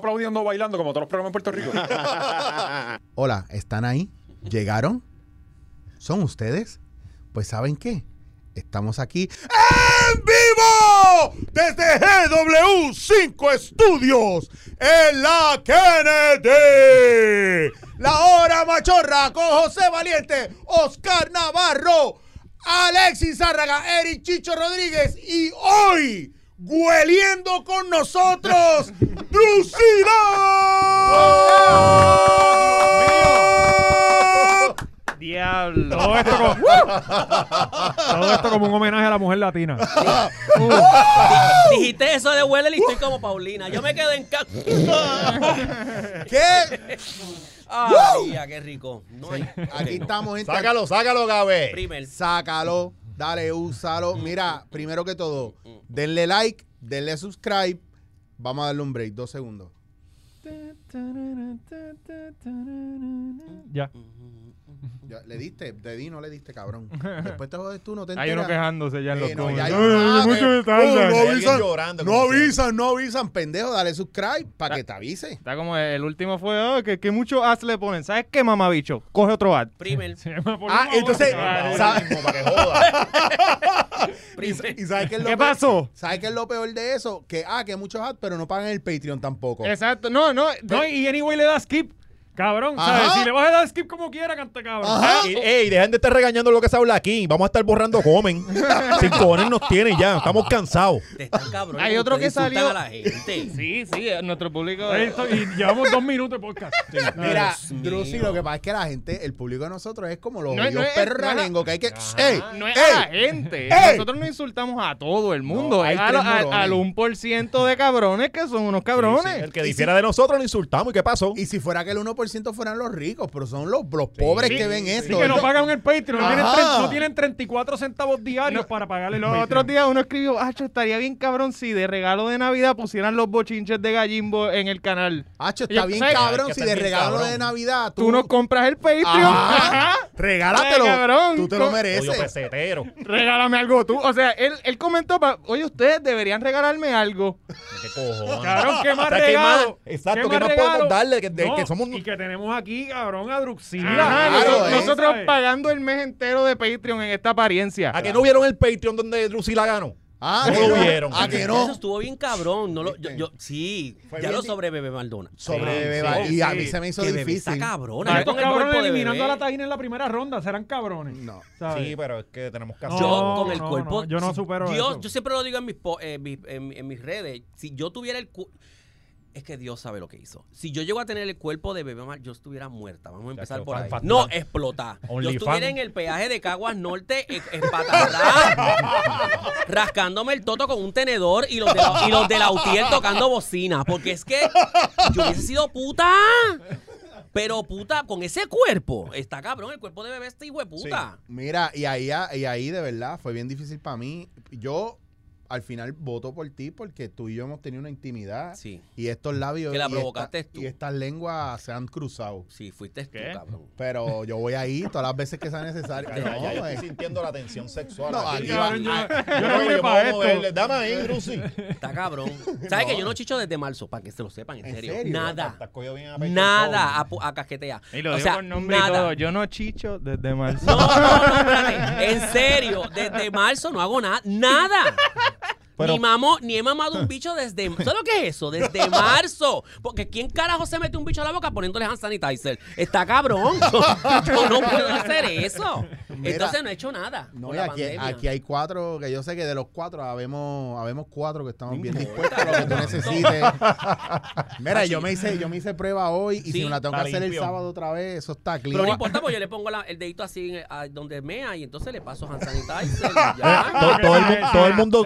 Aplaudiendo, bailando, como todos los programas en Puerto Rico. Hola, ¿están ahí? ¿Llegaron? ¿Son ustedes? Pues ¿saben qué? Estamos aquí en vivo desde GW5 Estudios en la Kennedy. La hora machorra con José Valiente, Oscar Navarro, Alexis Zárraga, Eric Chicho Rodríguez y hoy, hueliendo con nosotros, Drusila. Diablo. Todo esto, como, todo esto como un homenaje a la mujer latina. Di- Dijiste eso de huele y estoy como Paulina. Yo me quedé en casa. ¿Qué? Ay, qué rico. No hay. Aquí estamos, gente. Sácalo, sácalo, Gabe. Primer. Sácalo, dale, úsalo. Mira, primero que todo, denle like, denle subscribe. Vamos a darle un break, dos segundos. Ya. Ya, ¿Le diste? Te di, no le diste, cabrón. Después te jodes tú, no te Hay uno enteras. quejándose ya en los Sí, no, ya hay- ah, oh, no avisan, llorando, no avisan, no avisan, pendejo, dale subscribe para que te avise. Está como el último fue oh, que, que muchos ads le ponen. ¿Sabes qué, mamabicho? Coge otro ad. Primer. Ah, entonces, bola. Ahora ¿sabe- mismo, para que joda. Primer. ¿Y sabes qué es lo ¿Qué peor? pasó? ¿Sabes qué es lo peor de eso? Que, ah, que muchos ads, pero no pagan el Patreon tampoco. Exacto. No, no. No, y anyway le da skip. Cabrón, Ajá. ¿sabes? Si le vas a dar skip como quiera, canta cabrón. Ajá. Y, ey, dejen de estar regañando lo que se habla aquí. Vamos a estar borrando comen. Sin cojones nos tienen ya. Estamos cansados. Te están cabrón. Hay otro que salió- a la gente. Sí, sí, nuestro público. Y llevamos dos minutos de podcast. Mira, Drusi, lo que pasa es que la gente, el público de nosotros es como los No es- perros realengos que hay que. ¡Ey! No es ey! a la gente. ¡Ey! Nosotros no insultamos a todo el mundo. No, hay a al, morones. al 1% de cabrones que son unos cabrones. El que difiera de nosotros lo insultamos. ¿Y qué pasó? Y si fuera que el 1% fueran los ricos, pero son los, los pobres Sí, que ven sí, esto. Sí, que no pagan el Patreon, no tienen, Ajá. tre- no tienen 34 centavos diarios No, para pagarle el Los Patreon. otros días uno escribió, Acho, estaría bien cabrón si de regalo de Navidad pusieran los bochinches de Gallimbo en el canal. Hacho, está bien ¿sabes? cabrón si de regalo cabrón. de Navidad tú, Tú no compras el Patreon. Ajá. Ajá. regálatelo. Ay, cabrón. Tú te lo mereces. pesetero. Regálame algo tú. O sea, él, él comentó, pa- oye, ustedes deberían regalarme algo. ¿Qué cojones? Cabrón, ¿qué más O sea, ¿qué más? regalo? Exacto, ¿Qué ¿qué más regalo? podemos darle? Que- de- No, que somos- Y que tenemos aquí, cabrón, a Druxila. Ajá, Claro, nosotros, eh. pagando el mes entero de Patreon en esta apariencia. ¿A que no vieron el Patreon donde Drusila ganó? Ah, No lo vieron. Ah, que Eso no. estuvo bien cabrón. No lo, yo, yo- sí, Fue ya lo sobre Bebé Maldona. Sobre Sí, sí, Y a sí. mí se me hizo Que difícil. está cabrón. Ya estos el cabrones eliminando a la Taina en la primera ronda, serán cabrones. No. ¿sabes? Sí, pero es que tenemos que No, hacer. Yo con el no, cuerpo. no, yo no supero Dios, eso. Yo siempre lo digo en mis, po- eh, mis- en, en mis redes. Si yo tuviera el. cu- Es que Dios sabe lo que hizo. Si yo llego a tener el cuerpo de bebé mal, yo estuviera muerta. Vamos a empezar por fan, ahí. fan, No, fan. explotar. Yo estuviera fan. en el peaje de Caguas Norte, eh, espatarrado, rascándome el toto con un tenedor y los de la, y los de la UTIER tocando bocina. Porque es que yo hubiese sido puta. Pero puta, con ese cuerpo, está cabrón, el cuerpo de bebé este hijo de puta. Mira, y ahí, y ahí de verdad fue bien difícil para mí. Yo al final voto por ti porque tú y yo hemos tenido una intimidad. Sí. Y estos labios Que la y, provocaste esta- tú. y estas lenguas se han cruzado. Sí, fuiste tú, cabrón. Pero yo voy ahí todas las veces que sea necesario. Ya, ya, ya, yo No, estoy eh. sintiendo la tensión sexual. No, aquí. aquí Cabrón, yo, va- yo no vine para puedo esto. moverle. Dame ahí, Drusi. Está cabrón. ¿Sabes que yo no chicho desde marzo? Para que se lo sepan, en, ¿En serio. serio? Nada. Bien a Nada a, COVID. pu- a casquetea. Y lo o digo sea, con nombre y nada. todo. Yo no chicho desde marzo. No, no, no, espérate. En serio, desde marzo no hago nada. Nada. Pero- ni, mamo, ni he mamado un bicho desde. ¿Sabes lo que es eso? Desde marzo. Porque ¿quién carajo se mete un bicho a la boca poniéndole hand sanitizer? Está cabrón. Yo no puedo hacer eso. Mira. Entonces no he hecho nada. No, la aquí, pandemia. aquí hay cuatro, que yo sé que de los cuatro habemos, habemos cuatro que estamos bien dispuestos a lo que tú necesites. Mira, yo me hice, yo me hice prueba hoy y Sí, si me la tengo que hacer el sábado otra vez, eso está Pero clean. no importa, porque yo le pongo la- el dedito así a donde mea y entonces le paso hand sanitizer. y ya. Todo- todo el todo el mundo-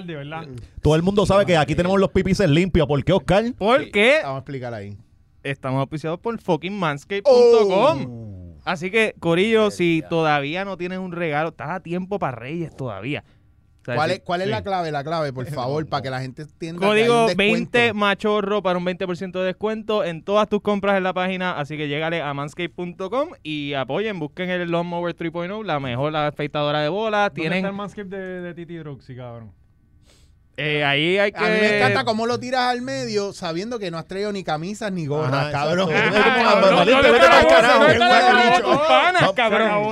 ¿verdad? Todo el mundo sabe que aquí tenemos los pipices limpios. ¿Por qué, Oscar? Porque Vamos a explicar ahí. estamos auspiciados por fucking manscape.com. Oh. Así que, Corillo, si todavía no tienes un regalo, estás a tiempo para Reyes todavía. O sea, ¿Cuál, es, ¿Cuál es sí. la clave? La clave, por favor, para que la gente entienda. que hay Código un descuento. 20 machorro para un 20% de descuento en todas tus compras en la página. Así que llégale a manscape.com y apoyen, busquen el Lawnmower 3.0, la mejor afeitadora de bolas. ¿Dónde está el Tienen manscape de, de Titi Druxy, cabrón? Eh, ahí hay que... A mí me encanta cómo lo tiras al medio sabiendo que no has traído ni camisas ni gorras, cabrón.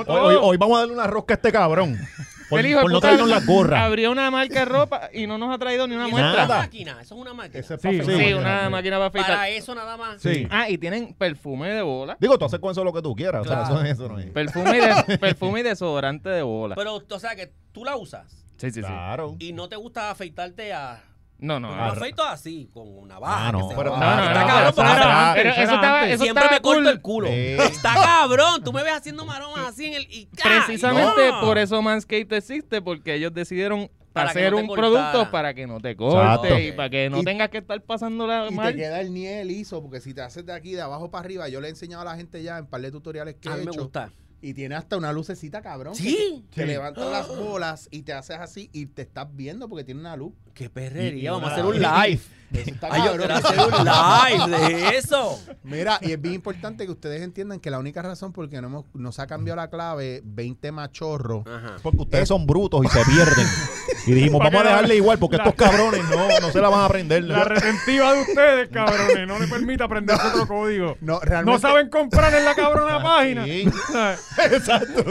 Hoy, vamos a darle una rosca a este cabrón. Por, El hijo de por no traernos las gorras. Abrió una marca de ropa y no nos ha traído ni una ¿Y eso es muestra. una máquina, eso es una máquina. Es Sí, sí. Una máquina para afeitar. Para eso nada más. Sí. Ah, y tienen perfume de bola. Digo, tú haces con eso lo que tú quieras. O sea, eso, eso no es. Perfume y, de- perfume y desodorante de bola. Pero, o sea, que tú la usas Sí, sí, sí. Claro. y no te gusta afeitarte a... No, no. Me afeito así, con una baja. Ah, no, que se pero- joda. No, no, Está cabrón, pero eso estaba, eso Siempre estaba me corto cool. el culo. Está cabrón. Tú me ves haciendo maromas así en el... Y. Precisamente No. por eso Manscaped existe, porque ellos decidieron Para hacer no un cortara. producto para que no te corte Exacto. y para que no Y- tengas que estar pasándola Y te queda el niel liso, porque si te haces de aquí, de abajo para arriba, yo le he enseñado a la gente ya en par de tutoriales que A he mí me hecho. gusta. Y tiene hasta una lucecita, cabrón. Sí. Que, que levantas las bolas y te haces así y te estás viendo porque tiene una luz. Qué perrería. Vamos a hacer un live. Eso está Ay, yo cabrón. quiero hacer un live de eso. Mira, y es bien importante que ustedes entiendan que la única razón por qué no hemos, nos ha cambiado la clave 20 machorros Ajá. Porque ustedes son brutos y se pierden. Y dijimos, Para vamos a que la- dejarle igual porque la- estos cabrones no, no se la van a aprender. La retentiva de ustedes, cabrones, no le permite aprender otro código. No, realmente. No saben comprar en la cabrona página. Sí. Exacto.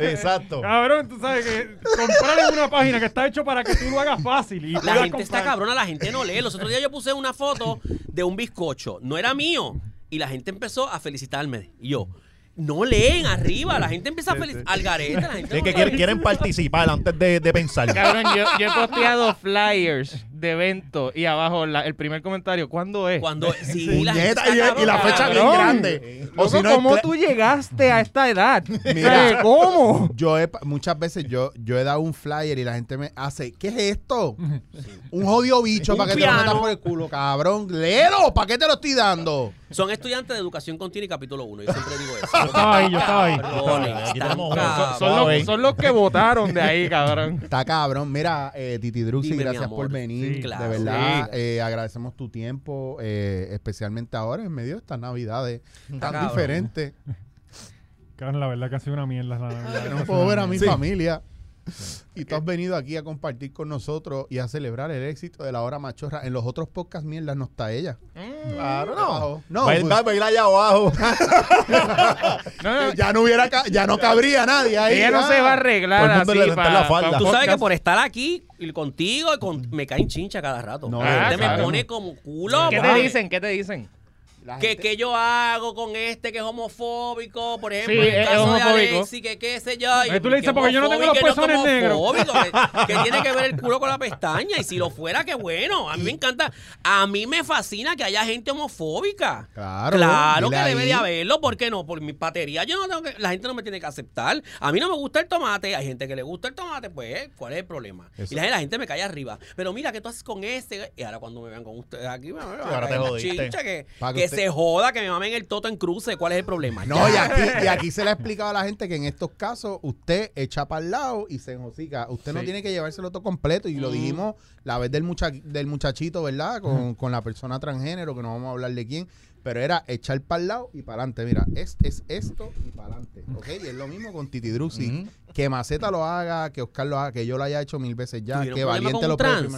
Exacto. Cabrón, tú sabes que comprar en una página que está hecho para que tú lo hagas fácil. Y La gente está cabrona, la gente no lee. Los otros días yo puse una foto de un bizcocho. No era mío. Y la gente empezó a felicitarme. Y yo, no leen arriba. La gente empieza a felicitar. Al garete, la gente Es no que lee. quieren, quieren participar antes de, de pensar. Cabrón, yo, yo he posteado flyers de eventos y abajo la- el primer comentario, ¿cuándo es? Cuando, sí, la y, y la fecha bien grande. O si no, ¿Cómo tú llegaste a esta edad? Mira. O sea, ¿Cómo? Yo he, muchas veces yo, yo he dado un flyer y la gente me hace, ¿qué es esto? Un jodido bicho Un para que te lo metas por el culo, cabrón. Léelo, ¿para qué te lo estoy dando? Son estudiantes de educación continua y capítulo 1. Yo siempre digo eso. Yo estaba ahí, yo estaba ahí. Son los, son los que votaron de ahí, cabrón. Está cabrón. Mira, eh, Titi Druxy, gracias por venir. Sí, claro. de verdad, Sí. eh, agradecemos tu tiempo, eh, especialmente ahora en medio de estas navidades tan diferentes. Cabrón, la verdad que ha sido una mierda. La, no puedo ver a mi Sí. familia. Y tú has venido aquí a compartir con nosotros y a celebrar el éxito de la hora machorra. En los otros podcasts mierdas no está ella. Claro, Abajo. No, Baila, pues, allá abajo. No, no, ya no hubiera ca- ya no cabría nadie ahí. ella no ya. se va a arreglar mundo así para la falda. Tú sabes que por estar aquí y contigo y con- me caen chincha cada rato. No, la gente claro. me pone como culo. ¿Qué te dicen? ¿Qué te dicen? La ¿Qué, gente- qué yo hago con este que es homofóbico? Por ejemplo, Sí, en el es caso de. Alexi, que qué sé yo. y tú le que dices, porque yo no tengo los no pezones que negros. homofóbico, Que, que tiene que ver el culo con la pestaña. Y si lo fuera, qué bueno. A mí me encanta. A mí me fascina que haya gente homofóbica. Claro. Claro que debe ahí. de haberlo, ¿por qué no? Por mi batería yo no tengo que, la gente no me tiene que aceptar. A mí no me gusta el tomate, hay gente que le gusta el tomate, pues, ¿cuál es el problema? Eso. Y la, la gente me cae arriba. Pero mira, ¿qué tú haces con este? Y ahora cuando me vean con ustedes aquí, me van a ahora te jodiste. chincha, que, que que se joda, que me mamen el toto en cruce, ¿cuál es el problema? No, y aquí, y aquí se le ha explicado a la gente que en estos casos usted echa para el lado y se enjocica. Usted no tiene que llevárselo todo completo. Y lo Mm. dijimos la vez del, mucha- del muchachito, ¿verdad? Con, con la persona transgénero, que no vamos a hablar de quién. Pero era echar para el lado y para adelante. Mira, es, es esto y para adelante. ¿Ok? Y es lo mismo con Titi Drusi. Ujú. Que Maceta lo haga, que Oscar lo haga, que yo lo haya hecho mil veces ya, ¿Tuvieron que Valiente lo puede.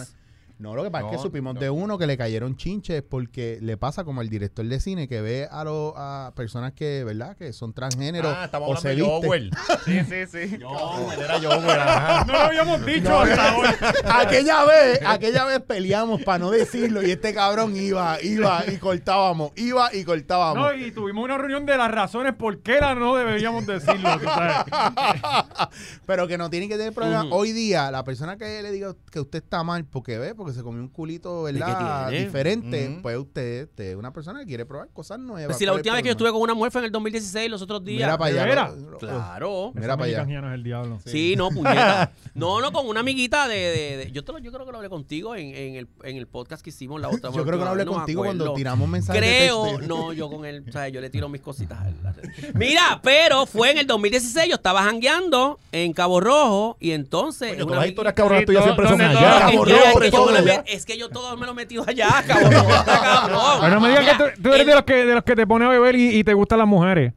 No, lo que pasa es que supimos no. de uno que le cayeron chinches porque le pasa como el director de cine que ve a, los a personas que, ¿verdad? Que son transgénero Ah, estamos o hablando se de viste. Jowell. Sí, sí, sí. Jowell, era Jowell, ajá. No lo habíamos dicho hasta hoy. aquella vez, aquella vez peleamos para no decirlo y este cabrón iba, iba y cortábamos, iba y cortábamos. No, y tuvimos una reunión de las razones por qué la no deberíamos decirlo. Pero que no tiene que tener problema. Hoy día, la persona que le diga que usted está mal porque ve, porque se comió un culito, ¿verdad? Diferente, Ujú. pues usted, usted es una persona que quiere probar cosas nuevas. Pues si la ¿Cuál es última vez que yo estuve con una mujer fue en el 2016, los otros días. Mira para ¿De allá. veras? lo- lo- Claro. Mira para allá. es el diablo. Sí, no, puñeta. No, no, con una amiguita de. de- de- yo, te lo- yo creo que lo hablé contigo en, en el, en el podcast que hicimos la otra Yo creo que lo hablé no contigo acuerdo. cuando tiramos mensajes de Creo, texto. no, yo con él, o sea, yo le tiro mis cositas. a él. Mira, pero fue en el 2016, yo estaba jangueando en Cabo Rojo y entonces. Una todas las historias cabronas tuyas todo- siempre son allá. Cabo Rojo, es que yo todo me lo allá. met- es que yo todo me lo he metido allá, cabrón. Pero no me digas que tú, tú eres el- de los que, de los que te pone a beber y, y te gustan las mujeres.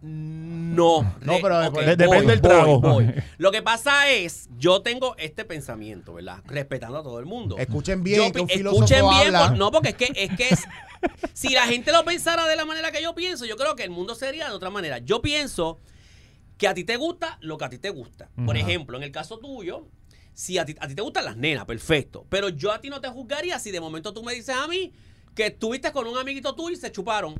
No, No, pero depende voy, del trago. voy, voy. Lo que pasa es, yo tengo este pensamiento, ¿verdad? Respetando a todo el mundo. Escuchen bien Yo que un escuchen bien, habla. por- no, porque es que, es que es, si la gente lo pensara de la manera que yo pienso, yo creo que el mundo sería de otra manera. Yo pienso que a ti te gusta lo que a ti te gusta. Por ejemplo, en el caso tuyo, si a ti, a ti te gustan las nenas, perfecto. Pero yo a ti no te juzgaría si de momento tú me dices a mí que estuviste con un amiguito tuyo y se chuparon.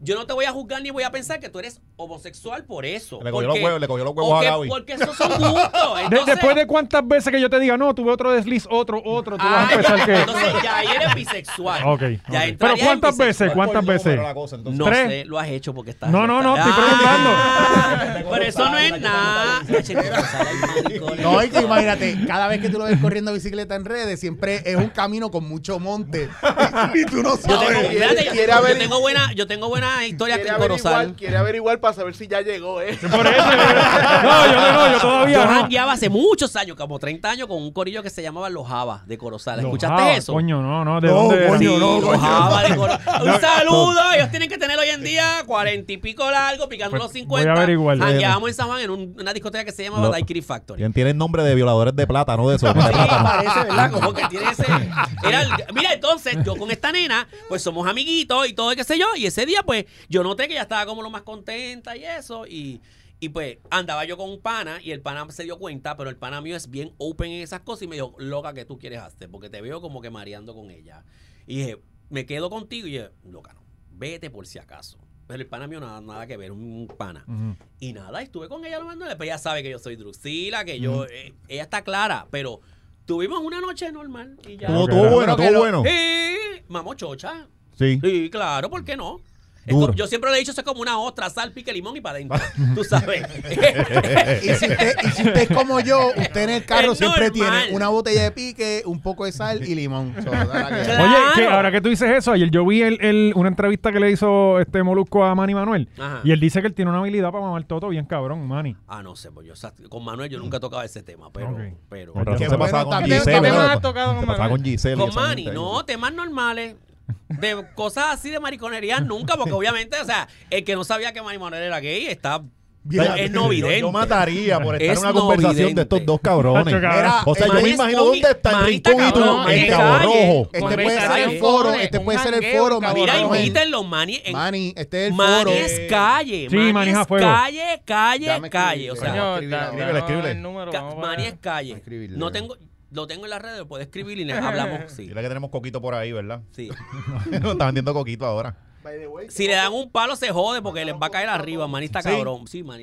Yo no te voy a juzgar ni voy a pensar que tú eres homosexual por eso. Le cogió Porque- los huevos- le cogió los huevos porque- a Gaby. Porque esos son gustos. Entonces- después de cuántas veces que yo te diga, no, tuve otro desliz, otro, otro, tú vas Ah, a empezar que. Entonces ya ahí eres bisexual. Ok, Ya ok. entrarías Pero en ¿cuántas veces? ¿Cuántas Por veces? la cosa, entonces. No ¿Tres? sé, lo has hecho porque estás. No, no, no, estoy Ah, Pero eso no es nada. No, que imagínate, cada vez que tú lo ves corriendo bicicleta en redes, siempre es un camino con mucho monte. y tú no Yo tengo, yo- yo tengo buena, yo tengo buena historia Quiere con Corozal. averiguar, quiere averiguar para saber si ya llegó, ¿eh? Por eso. No, yo no, yo todavía Yo no. jangueaba hace muchos años, como 30 años, con un corillo que se llamaba Los Java de Corozal. ¿Escuchaste eso? Coño, no, no, ¿de No, dónde? coño, Sí, no, los. Java de Corozal. Un saludo. Ellos tienen que tener hoy en día cuarenta y pico largo, picando Pues, los voy 50. a averiguar. Jangueábamos en San Juan en un- una discoteca que se llamaba Lo- Daiquiri Factory. Tienen- Tienen nombre de violadores de plata, ¿no? De eso. de Sí, parece, ¿verdad? Como que tiene ese. Era el- mira, entonces, yo con esta nena, pues somos amiguitos y todo, y qué sé yo. Y ese día, pues, yo noté que ella estaba como lo más contenta y eso. Y, y pues, andaba yo con un pana y el pana se dio cuenta, pero el pana mío es bien open en esas cosas y me dijo, loca, ¿qué tú quieres hacer? Porque te veo como que mareando con ella. Y dije, me quedo contigo. Y dije, loca, no, vete por si acaso. Pero el pana mío nada, nada que ver, un pana. Ujú. Y nada, estuve con ella lo mandó. Después ella sabe que yo soy Druxila, que yo. eh, ella está clara, pero tuvimos una noche normal y ya. Ok. tuvo bueno, lo- bueno. Sí, mamochocha. Sí. Sí, claro, ¿por qué no? Es Duro. como- yo siempre le he dicho, eso es como una ostra, sal, pique, limón y para adentro. Tú sabes. Y si, usted, y si usted es como yo, usted en el carro Es siempre normal. tiene una botella de pique, un poco de sal y limón. So, da la que- Claro. Oye, que ahora que tú dices eso, ayer yo vi el, el- una entrevista que le hizo este Molusco a Manny Manuel. Ajá. Y él dice que él tiene una habilidad para mamar toto bien cabrón, Manny. Ah, no sé, pues yo con Manuel yo nunca he tocado ese tema, pero. Ok. pero Qué se pasaba con también- Giselle. también ¿verdad? has tocado con Se pasaba Manuel. con Giselle. Con Manny, no, temas normales. De cosas así de mariconería nunca, porque obviamente, o sea, el que no sabía que Manny Manuel era gay está. Bien. es no Yo, vidente. yo mataría por estar Es en una no conversación vidente. de estos dos cabrones. Mira, O sea, el yo me imagino es dónde está rincón y tú cabrón, en Cabo. Rojo. Este Con puede ser el foro, este un puede ser el foro. Mira, invítenlo, Manny. En, Manny, este es el Manny foro. es calle. Sí, Manny es calle, calle, calle. O sea. Escríbele, escríbele. Manny es calle. No tengo, lo tengo en las redes, lo puedes escribir y hablamos. Sí. Dile que tenemos coquito por ahí, ¿verdad? sí. Está vendiendo coquito ahora. By the way, Si le dan un palo se jode porque les va a caer arriba. Sí. cabrón. Sí, una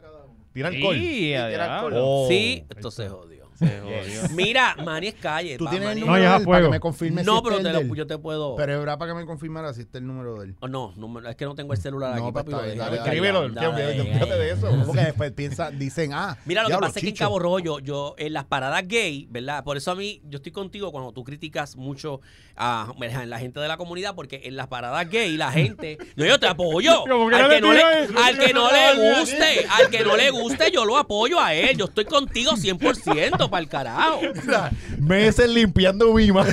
cabrón. Tira alcohol. Sí, a Era diablo. Oh. Sí, esto se jodió. Se jodió. Mira, Manny es calle. Tú pa, tienes el Manny. No, número ya de es a él para que me confirme No, si pero este te es lo- el de él. yo te puedo. Pero es verdad para que me confirmara si este es el número de él. Oh, no, no me- es que no tengo el celular No, aquí, pues papi. está lo bien, dejé dale, ahí. Escríbelo, Dale, que olvídate dale, olvídate de eso. Porque después piensa, dicen, ah, Mira, lo que diablo, pasa es que en Chicho. Cabo Rollo, yo, en las paradas gay, ¿verdad? Por eso a mí, yo estoy contigo cuando tú criticas mucho a la gente de la comunidad, porque en las paradas gay, la gente. No, yo te apoyo. Como que Al no que le no le, tira eso. al que no le guste, al que no le guste, yo lo apoyo a él. Yo estoy contigo 100% para el carajo. Meses limpiando Vima.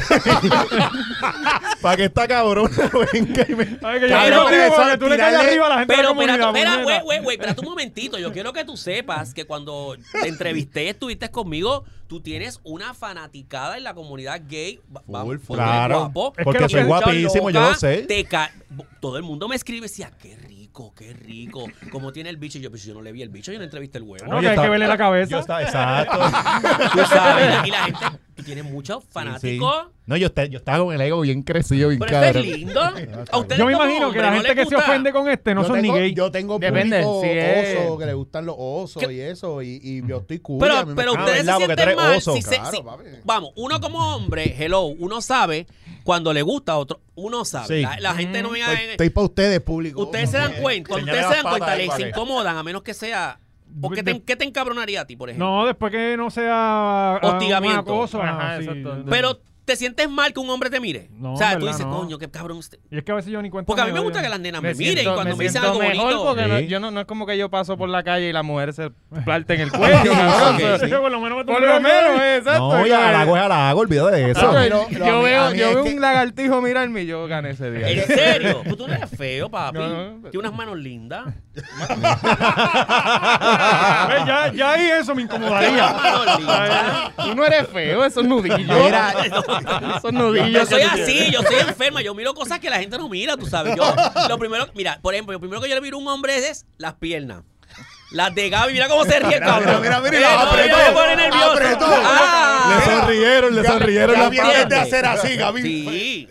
Para que esta cabrona venga y me. Ay, que yo Cabrón, estoy contigo eso, porque tú le caes tirarle- arriba a la gente de Pero, puñeta. güey, güey, güey, espérate un momentito. Yo quiero que tú sepas que cuando te entrevisté, estuviste conmigo, tú tienes una fanaticada en la comunidad gay. Va- va- Full, porque eres claro. guapo, Es Porque que lo soy guapísimo, yo loca, lo sé. te ca- Todo el mundo me escribe y decía, qué rico, qué rico. ¿Cómo tiene el bicho? Y yo, pues yo no le vi el bicho, yo no entrevisté el huevo. No, Yo que hay que estaba- verle la cabeza. Yo estaba, exacto. Tú sabes. Y la gente, tú tienes muchos fanáticos. No, yo, está- yo estaba con el ego bien crecido, bien Pero esto es lindo. A Yo me imagino que la no gente que se ofende con este no yo son tengo, ni gay. Yo tengo Depende, público si es- oso que le gustan los osos ¿Qué? y eso, y, y yo estoy cool. Pero, me- ustedes se sienten mal. oso. si se- si- vamos, uno como hombre, hello, uno sabe cuando le gusta a otro. Uno sabe. Sí. La, la gente no venga. Estoy, estoy para ustedes, público. Ustedes se dan cuenta. Cuando ustedes se dan cuenta, les incomodan, a menos que sea. ¿O qué te, qué te encabronaría a ti, por ejemplo? No, después que no sea ah, Hostigamiento. acoso, ajá, sí. exacto. Pero te sientes mal que un hombre te mire. No, o sea, tú verdad, dices, no. coño, qué cabrón usted. Y es que a veces yo ni cuenta Porque a mí me me gusta que las nenas me, Me miren siento- cuando me, dicen siento algo mejor bonito. porque no, yo no, no es como que yo paso por la calle y la mujer se planten el cuello, cabrón. Ok, O sea, sí. Por lo menos me Por lo menos, exacto. No, Yo, ya la hago, ya la hago, olvídate de eso. Ah, yo, veo, yo que- un lagartijo mirarme y yo gané ese día. ¿En serio? Pues tú no eres feo, papi. No, no. Tienes unas manos lindas. Ve, ya, ya ahí eso me incomodaría. Tú no eres feo, esos nudillos. Mira, esos nudillos. Yo soy así, yo soy enferma, yo miro cosas que la gente no mira, tú sabes. Yo, lo primero, mira, por ejemplo, lo primero que yo le miro a un hombre es las piernas. Las de Gaby, mira cómo se ríe el cabrón. mira, mira, Eh, la no, apretó, me pone nervioso. apretó. Ah. Le sonrieron, le sonrieron las vez de hacer así, Gaby. Sí.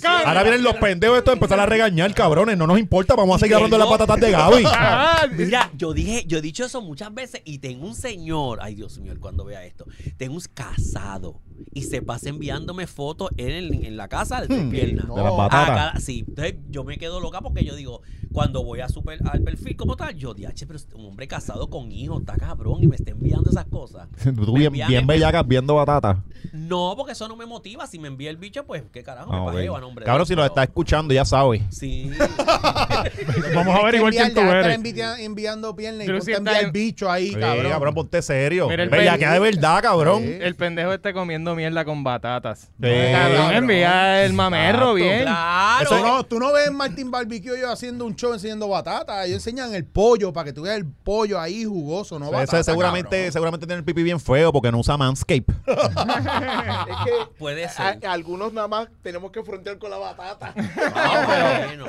Cara. Ahora vienen los pendejos estos a empezar a regañar, cabrones. No nos importa, vamos a seguir hablando de las patatas de Gaby. Ah, Mira, yo dije, yo he dicho eso muchas veces y tengo un señor, ay Dios mío, cuando vea esto, tengo un casado y se pasa enviándome fotos en, el- en la casa de sus piernas. De las A batatas. cada- sí, entonces yo me quedo loca porque yo digo, cuando voy a super, al perfil como tal, yo digo, "Ache, pero un hombre casado con hijos, está cabrón y me está enviando esas cosas. Tú bien, envían bien en- bellacas viendo batatas. No, porque eso no me motiva. Si me envía el bicho, pues qué carajo, Ah, me pajeo ok. a nombre de Cabrón, si lo pero- está escuchando, ya sabe. Sí. Vamos a ver igual quién tú eres. enviando, enviando piernas y Pero ponte si a está enviar en- el bicho ahí, Sí, cabrón. cabrón, ponte serio. Mira el Bellaquea de verdad, cabrón. Sí. El pendejo esté comiendo mierda con batatas. Sí. Cabrón, envía el mamerro Exacto. bien. Claro. Tú no, tú no ves Martín Barbecue yo haciendo un show enseñando batata. Ellos enseñan el pollo para que tú veas el pollo ahí jugoso, no Ese seguramente, cabrón. seguramente tiene el pipí bien feo porque no usa Manscape. Es que Puede a- ser. algunos nada más tenemos que frontear con la batata. Bueno.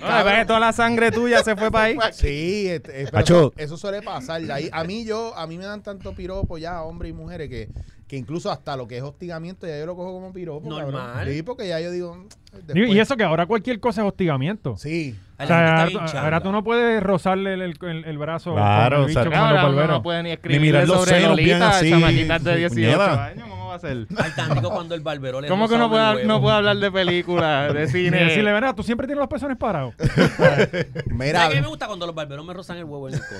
No, es que toda la sangre tuya se fue para ahí. Sí, eso, eso suele pasar. Ahí, a mí yo, a mí me dan tanto piropo ya, hombres y mujeres, que, que incluso hasta lo que es hostigamiento ya yo lo cojo como piropo. cabrón. Normal. Sí, porque ya yo digo. mm, después- Y eso que ahora cualquier cosa es hostigamiento. Sí. O sea, ahora, ahora tú no puedes rozarle el, el- el- el brazo Claro, el bicho o sea, uno barberos. no puede ni Ni escribirle mirar los sobre senos bien Lolita, así, de 18 puñeta. años. ¿Cómo va a rico cuando el barbero le ¿Cómo que no puede, no puede hablar de películas, de cine? decirle, verá, tú siempre tienes los pezones parados. Mira, ¿Sabes qué me gusta cuando los barberos me rozan el huevo en el codo?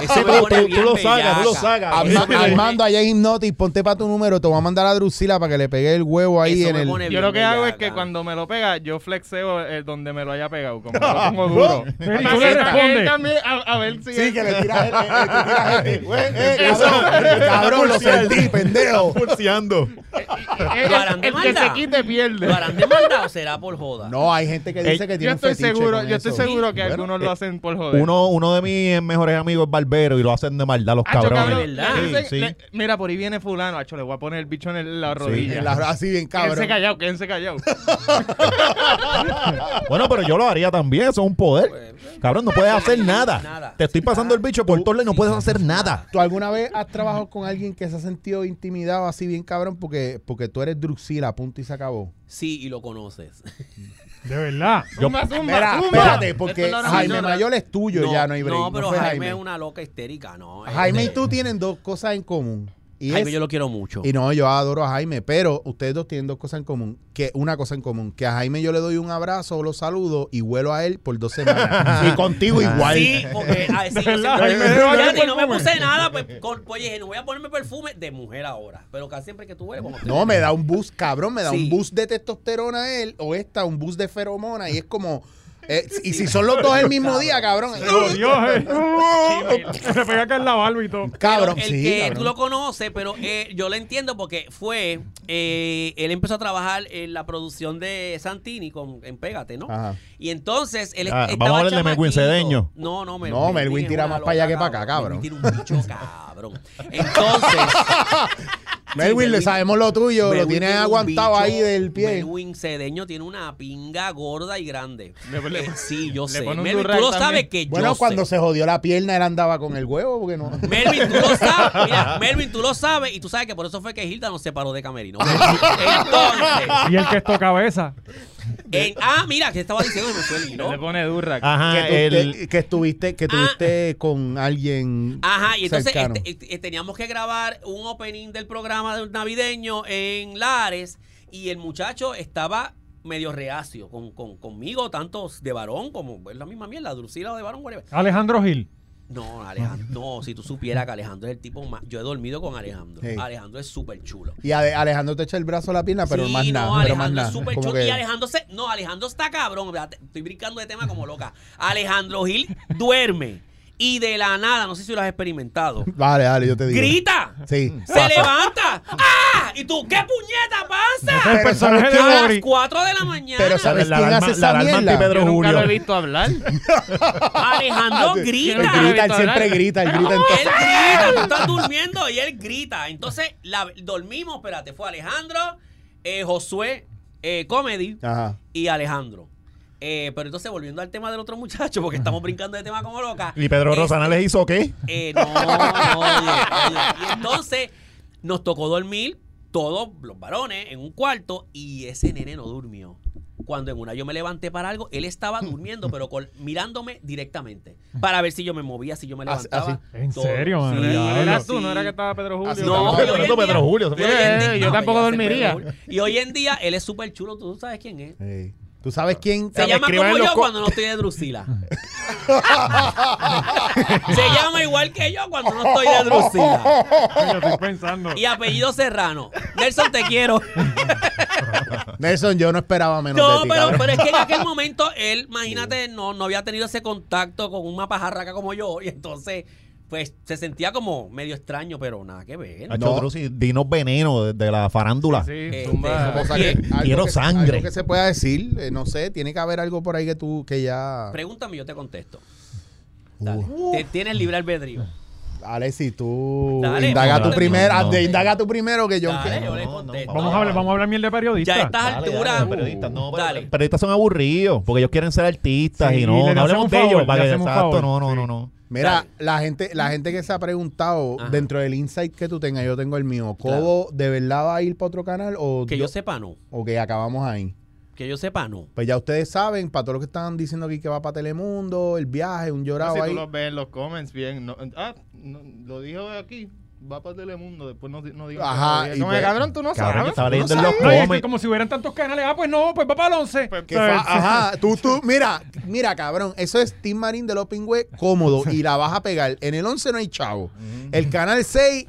Sí, Eso me tú, pone tú- tú bien lo sacas, tú lo sacas. Armando allá en Hipnotis, ponte para tu número, te voy a mandar a Drusila para que le pegue el huevo ahí Eso en el. Yo lo que hago es que cuando me lo pega, yo flexeo eh, donde me lo haya pegado, como lo pongo duro. Y tú le respondes. también, a, a ver si... Sí, que le tiras el, eh, eh, cabrón, lo sentí, pendejo. El, ¿Lo harán de el que se maldad? quite pierde. ¿Lo harán de maldad o será por joda? No, hay gente que dice que yo tiene un estoy fetiche seguro, con yo estoy eso. seguro que Bueno, algunos eh, lo hacen por joder. Uno, uno de mis mejores amigos es barbero y lo hacen de maldad los Acho, cabrones. cabrón, ¿verdad? le dicen- Sí, sí. le- mira, por ahí viene fulano. Acho, le voy a poner el bicho en el- la En rodilla. la- así bien Quédense cabrón. callado, quédense callado. Bueno, pero yo lo haría también, eso es un poder. Cabrón, no puedes hacer nada. Nada. Te estoy pasando el bicho por todos lados y no puedes hacer nada. ¿Tú alguna vez has trabajado con alguien que se ha sentido intimidado así bien cabrón porque, porque tú eres Druxila, punto y se acabó? Sí, y lo conoces. De verdad. Zumba, zumba, Mira, zumba. espérate, porque no, Jaime. Mayor es tuyo ya, no hay break. No, pero fue Jaime, es una loca histérica, ¿no? Jaime y Este, tú tienen dos cosas en común. Y, Jaime es- yo lo quiero mucho. y no, yo adoro a Jaime, pero ustedes dos tienen dos cosas en común. Que una cosa en común, que a Jaime yo le doy un abrazo, lo saludo y vuelo a él por dos semanas. y contigo igual. Sí, porque a ver, sí, Fíjate, no me puse nada, pues, con, pues dije, no voy a ponerme perfume de mujer ahora. Pero casi siempre que tú como No, me da un boost, cabrón, me da Sí. un boost de testosterona a él, o esta, un boost de feromona, y es como. Eh, y si son los dos el mismo día, cabrón. Dios, eh. Se pega acá en la barba y todo. Cabrón, el sí, que cabrón. tú lo conoces, pero eh, yo lo entiendo porque fue, eh, él empezó a trabajar en la producción de Santini con, en Pégate, ¿no? Ajá. Y entonces él Ah, estaba vamos a hablar de Melwin. Cedeño. No, no, No, Melwin tira más para allá que para acá, cabrón. Melwin tiene un bicho cabrón. Entonces, Melwin, le Melwin- sabemos lo tuyo, lo Melwin tienes tiene aguantado bicho- ahí del pie. Melwin Cedeño tiene una pinga gorda y grande. Le- le- Eh, sí, yo le sé. Melvin, tú lo sabes que Bueno, yo cuando sé. se jodió la pierna, él andaba con el huevo, porque no. Melvin, tú lo sabes. Mira, Melvin, tú lo sabes y tú sabes que por eso fue que Hilda nos separó de Camerino. Entonces, Y el que es cabeza. En- ah, mira, que estaba diciendo que me fue el hilo. Le pone durra. Ajá, que, tú- el, que- que estuviste, que tuviste con alguien. Ajá, y entonces cercano. este, este, teníamos que grabar un opening del programa de- navideño en Lares y el muchacho estaba medio reacio con, con- conmigo, tanto de varón como es la misma mierda, Drusila o de varón, whatever. Alejandro Gil. No, Alejandro, no, si tú supieras que Alejandro es el tipo más. Yo he dormido con Alejandro. Sí. Alejandro es súper chulo. Y Ale- Alejandro te echa el brazo a la pierna, pero Sí, más no, nada. pero más Alejandro nada. es súper Como chulo. que- Y Alejandro se. No, Alejandro está cabrón. Estoy brincando de tema como loca. Alejandro Gil duerme y de la nada, no sé si lo has experimentado, Vale, dale, yo te digo. grita, Sí. se levanta. ¡Ah! ¿Y tú qué puñeta pasa? El Pero personaje ¿sabes de A las Dory. 4 de la mañana. Pero ¿sabes La quién alarma- hace la esa alarma mierda? anti-Pedro Yo nunca Julio. lo he visto hablar. Alejandro Él grita. he grita, él siempre hablar. grita, él grita en Él todo. grita, tú estás durmiendo y él grita. Entonces, la- dormimos, espérate, fue Alejandro, eh, Josué, eh, Comedy Ajá. y Alejandro. Eh, pero entonces, volviendo al tema del otro muchacho, porque estamos brincando de tema como loca. ¿Y Pedro este, Rosana les hizo qué? eh, no, no, oye, oye. Y entonces nos tocó dormir todos los varones en un cuarto y ese nene no durmió. Cuando en una yo me levanté para algo, él estaba durmiendo, pero con- mirándome directamente para ver si yo me movía, si yo me Así- levantaba. ¿En Todo. serio, man? Sí, Diablo. ¿Eras tú? sí. ¿No era que estaba Pedro Julio? Así No, en Pedro día- Julio, día- Eh, yo no, tampoco dormiría. Pedro. Y hoy en día él es súper chulo, ¿tú sabes quién es? Ey. ¿Tú sabes quién? Se llama como yo cuando no estoy de Drusila. Se llama igual que yo cuando no estoy de Drusila. Yo estoy pensando. Y apellido Serrano. Nelson, te quiero. Nelson, yo no esperaba menos No, de ti, pero, pero es que en aquel momento él, imagínate, no, no había tenido ese contacto con una pajarraca como yo. Y entonces, pues, se sentía como medio extraño, pero nada que ver. No. Drusi, dinos veneno de, de la farándula. Sí, que- ¿Quién? algo Quiero que- sangre. Algo que se pueda decir, eh, no sé, tiene que haber algo por ahí que tú, que ya... Pregúntame y yo te contesto. Dale. Te- Tienes libre albedrío. Alexi, tú Dale, indaga no, tú no, primero, no. indaga tú primero que yo... Dale, que- yo le no, no, contesto. Vamos a hablar, vamos a hablar miel de periodista. Ya a estas alturas. periodistas, no, pero- dale. periodistas son aburridos porque ellos quieren ser artistas Sí, y no, no hablemos de ellos. Para que, exacto, favor, no, no, sí. no, no. Mira, Dale. la gente, la gente que se ha preguntado, Ajá. dentro del insight que tú tengas, yo tengo el mío. ¿Cobo de verdad va a ir para otro canal o, Que yo sepa, no. o que acabamos ahí? Que yo sepa, no. Pues ya ustedes saben, para todos los que estaban diciendo aquí que va para Telemundo, el viaje, un llorado si tú los ves en los comments bien. no- ah, no, lo dijo aquí. Va para Telemundo. Después no, no digo. Ajá, Como pues- cabrón, tú no Cabrón, sabes. estaba no leyendo en los sabes. No, y es que Come. como si hubieran tantos canales. Ah, pues no, pues va para el 11. Que fa- ajá, tú, tú, mira, mira, cabrón, eso es Team Marín de los Pingües cómodo y la vas a pegar. En el 11 no hay chavo. El canal 6,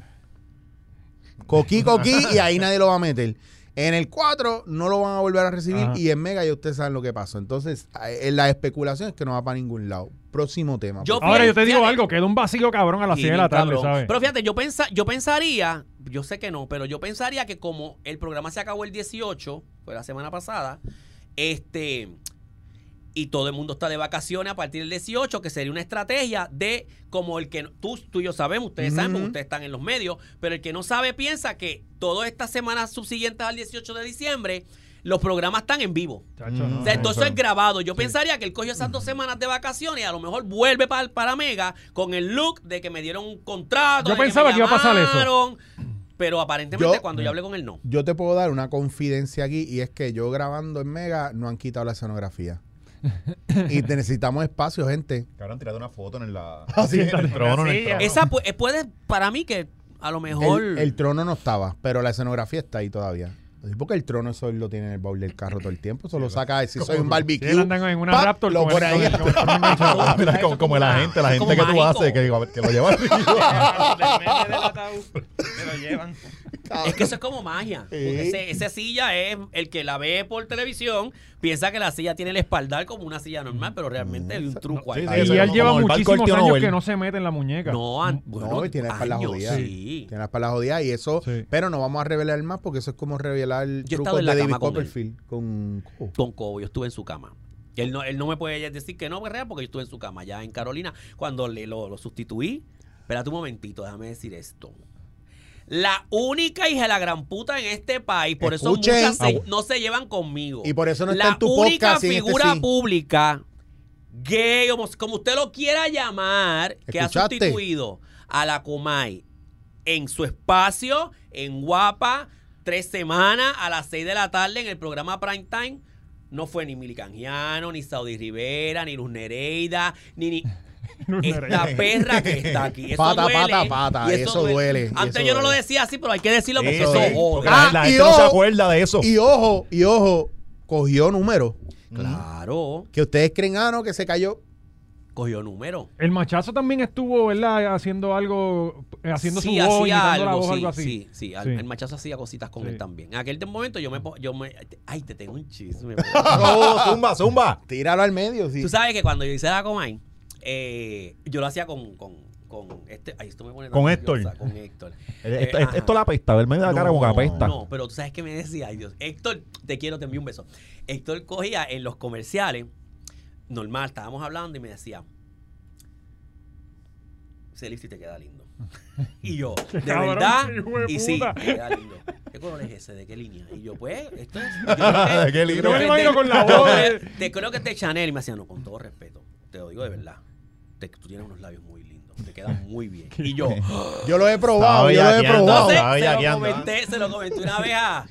coquí, coquí, y ahí nadie lo va a meter. En el 4 no lo van a volver a recibir Ajá. y en Mega ya ustedes saben lo que pasó. Entonces, eh, la especulación es que no va para ningún lado. Próximo tema. Yo- Ahora yo te digo Fíjate. algo, queda un vacío cabrón a las Sí, 6 de la tarde, cabrón. ¿sabes? Pero fíjate, yo, pensa, yo pensaría, yo sé que no, pero yo pensaría que como el programa se acabó el 18, fue la semana pasada, este, y todo el mundo está de vacaciones a partir del 18, que sería una estrategia de como el que tú, tú y yo sabemos, ustedes saben, ustedes están en los medios, pero el que no sabe piensa que todas estas semanas subsiguientes al 18 de diciembre, los programas están en vivo. Chacho, no, O sea, no, todo eso eso- es grabado. Yo pensaría que él cogió esas dos semanas de vacaciones y a lo mejor vuelve para, para Mega con el look de que me dieron un contrato. Yo pensaba que iba a pasar eso. Pero aparentemente Yo- cuando yo hablé con él, no. Yo te puedo dar una confidencia aquí y es que yo grabando en Mega no han quitado la escenografía. y necesitamos espacio, gente. Cabrón, tirate una foto en la. Así en el trono, en el silla. trono. Esa pu- puede, para mí, que a lo mejor. El, el trono no estaba, pero la escenografía está ahí todavía. Porque el trono eso él lo tiene en el baúl del carro todo el tiempo. Eso lo saca si soy un barbecue. Sí, él anda en una ¡pap! Raptor lo el- ahí. Ah, como, la gente, la gente que tú haces, que, que lo llevan. Es que eso es como magia. Ese- esa silla es el que la ve por televisión, piensa que la silla tiene el espaldar como una silla normal, pero realmente hay un truco ahí. Sí, sí, Y él lleva muchísimos años Nobel. que no se mete en la muñeca. No, an- bueno, No, y tiene la espalda jodida. Sí. Tiene la espalda jodida y eso. Sí. Pero no vamos a revelar más porque eso es como revelar Yo trucos en de la David cama con él. Copperfield con. oh, con Cobo, yo estuve en su cama. Él no, él no me puede decir que no, Guerrera, porque yo estuve en su cama allá en Carolina. Cuando le, lo, lo sustituí, espérate un momentito, déjame decir esto. La única hija de la gran puta en este país, por eso muchas se- Ah, no se llevan conmigo. Y por eso no está La en tu única podcast en este figura sí. pública, gay, como usted lo quiera llamar, que ha sustituido a la Comay en su espacio, en Guapa, tres semanas a las seis de la tarde en el programa Prime Time. No fue ni Mili Canjiano, ni Saudi Rivera, ni Luz Nereida, ni, ni esta perra que está aquí. Eso Pata, duele, pata, pata, y eso duele, Antes eso yo no lo decía así, pero hay que decirlo porque Eso eso, es, jode. porque la, Ah, la y gente no se ojo, acuerda de eso. Y ojo, y ojo, cogió número. Claro, Que ustedes creen, ah, no, que se cayó. Cogió número. El machazo también estuvo, ¿verdad? Haciendo algo, eh, haciendo sí, su voz, hacía la algo, voz, sí, algo así. sí, sí. Al- Sí. El machazo hacía cositas con Sí. él también. En aquel momento yo me, yo me... Ay, te tengo un chisme. Oh, zumba, zumba. Tíralo al medio, sí. Tú sabes que cuando yo hice la Comay, eh, yo lo hacía con, con, con este. Ay, esto me pone Con Héctor. Con Héctor. Eh, Esto, Eh, esto, esto la apesta, a ver, me da la cara como que apesta. No, pero tú sabes que me decía, ay Dios, Héctor, te quiero, te envío un beso. Héctor cogía en los comerciales, normal, estábamos hablando y me decía, ese lipstick te queda lindo. Y yo, de cabrón, verdad, y sí, te queda lindo. ¿Qué color es ese? ¿De qué línea? Y yo, pues, esto es... yo Qué lindo. yo me imagino con la voz Te creo que es de Chanel. Y me decía, no, con todo respeto, te lo digo de verdad. te- tú tienes unos labios muy lindos, te quedan muy bien. Y yo, Yo lo he probado, yo lo he probado. entonces, se lo comenté, se lo comenté una vez a,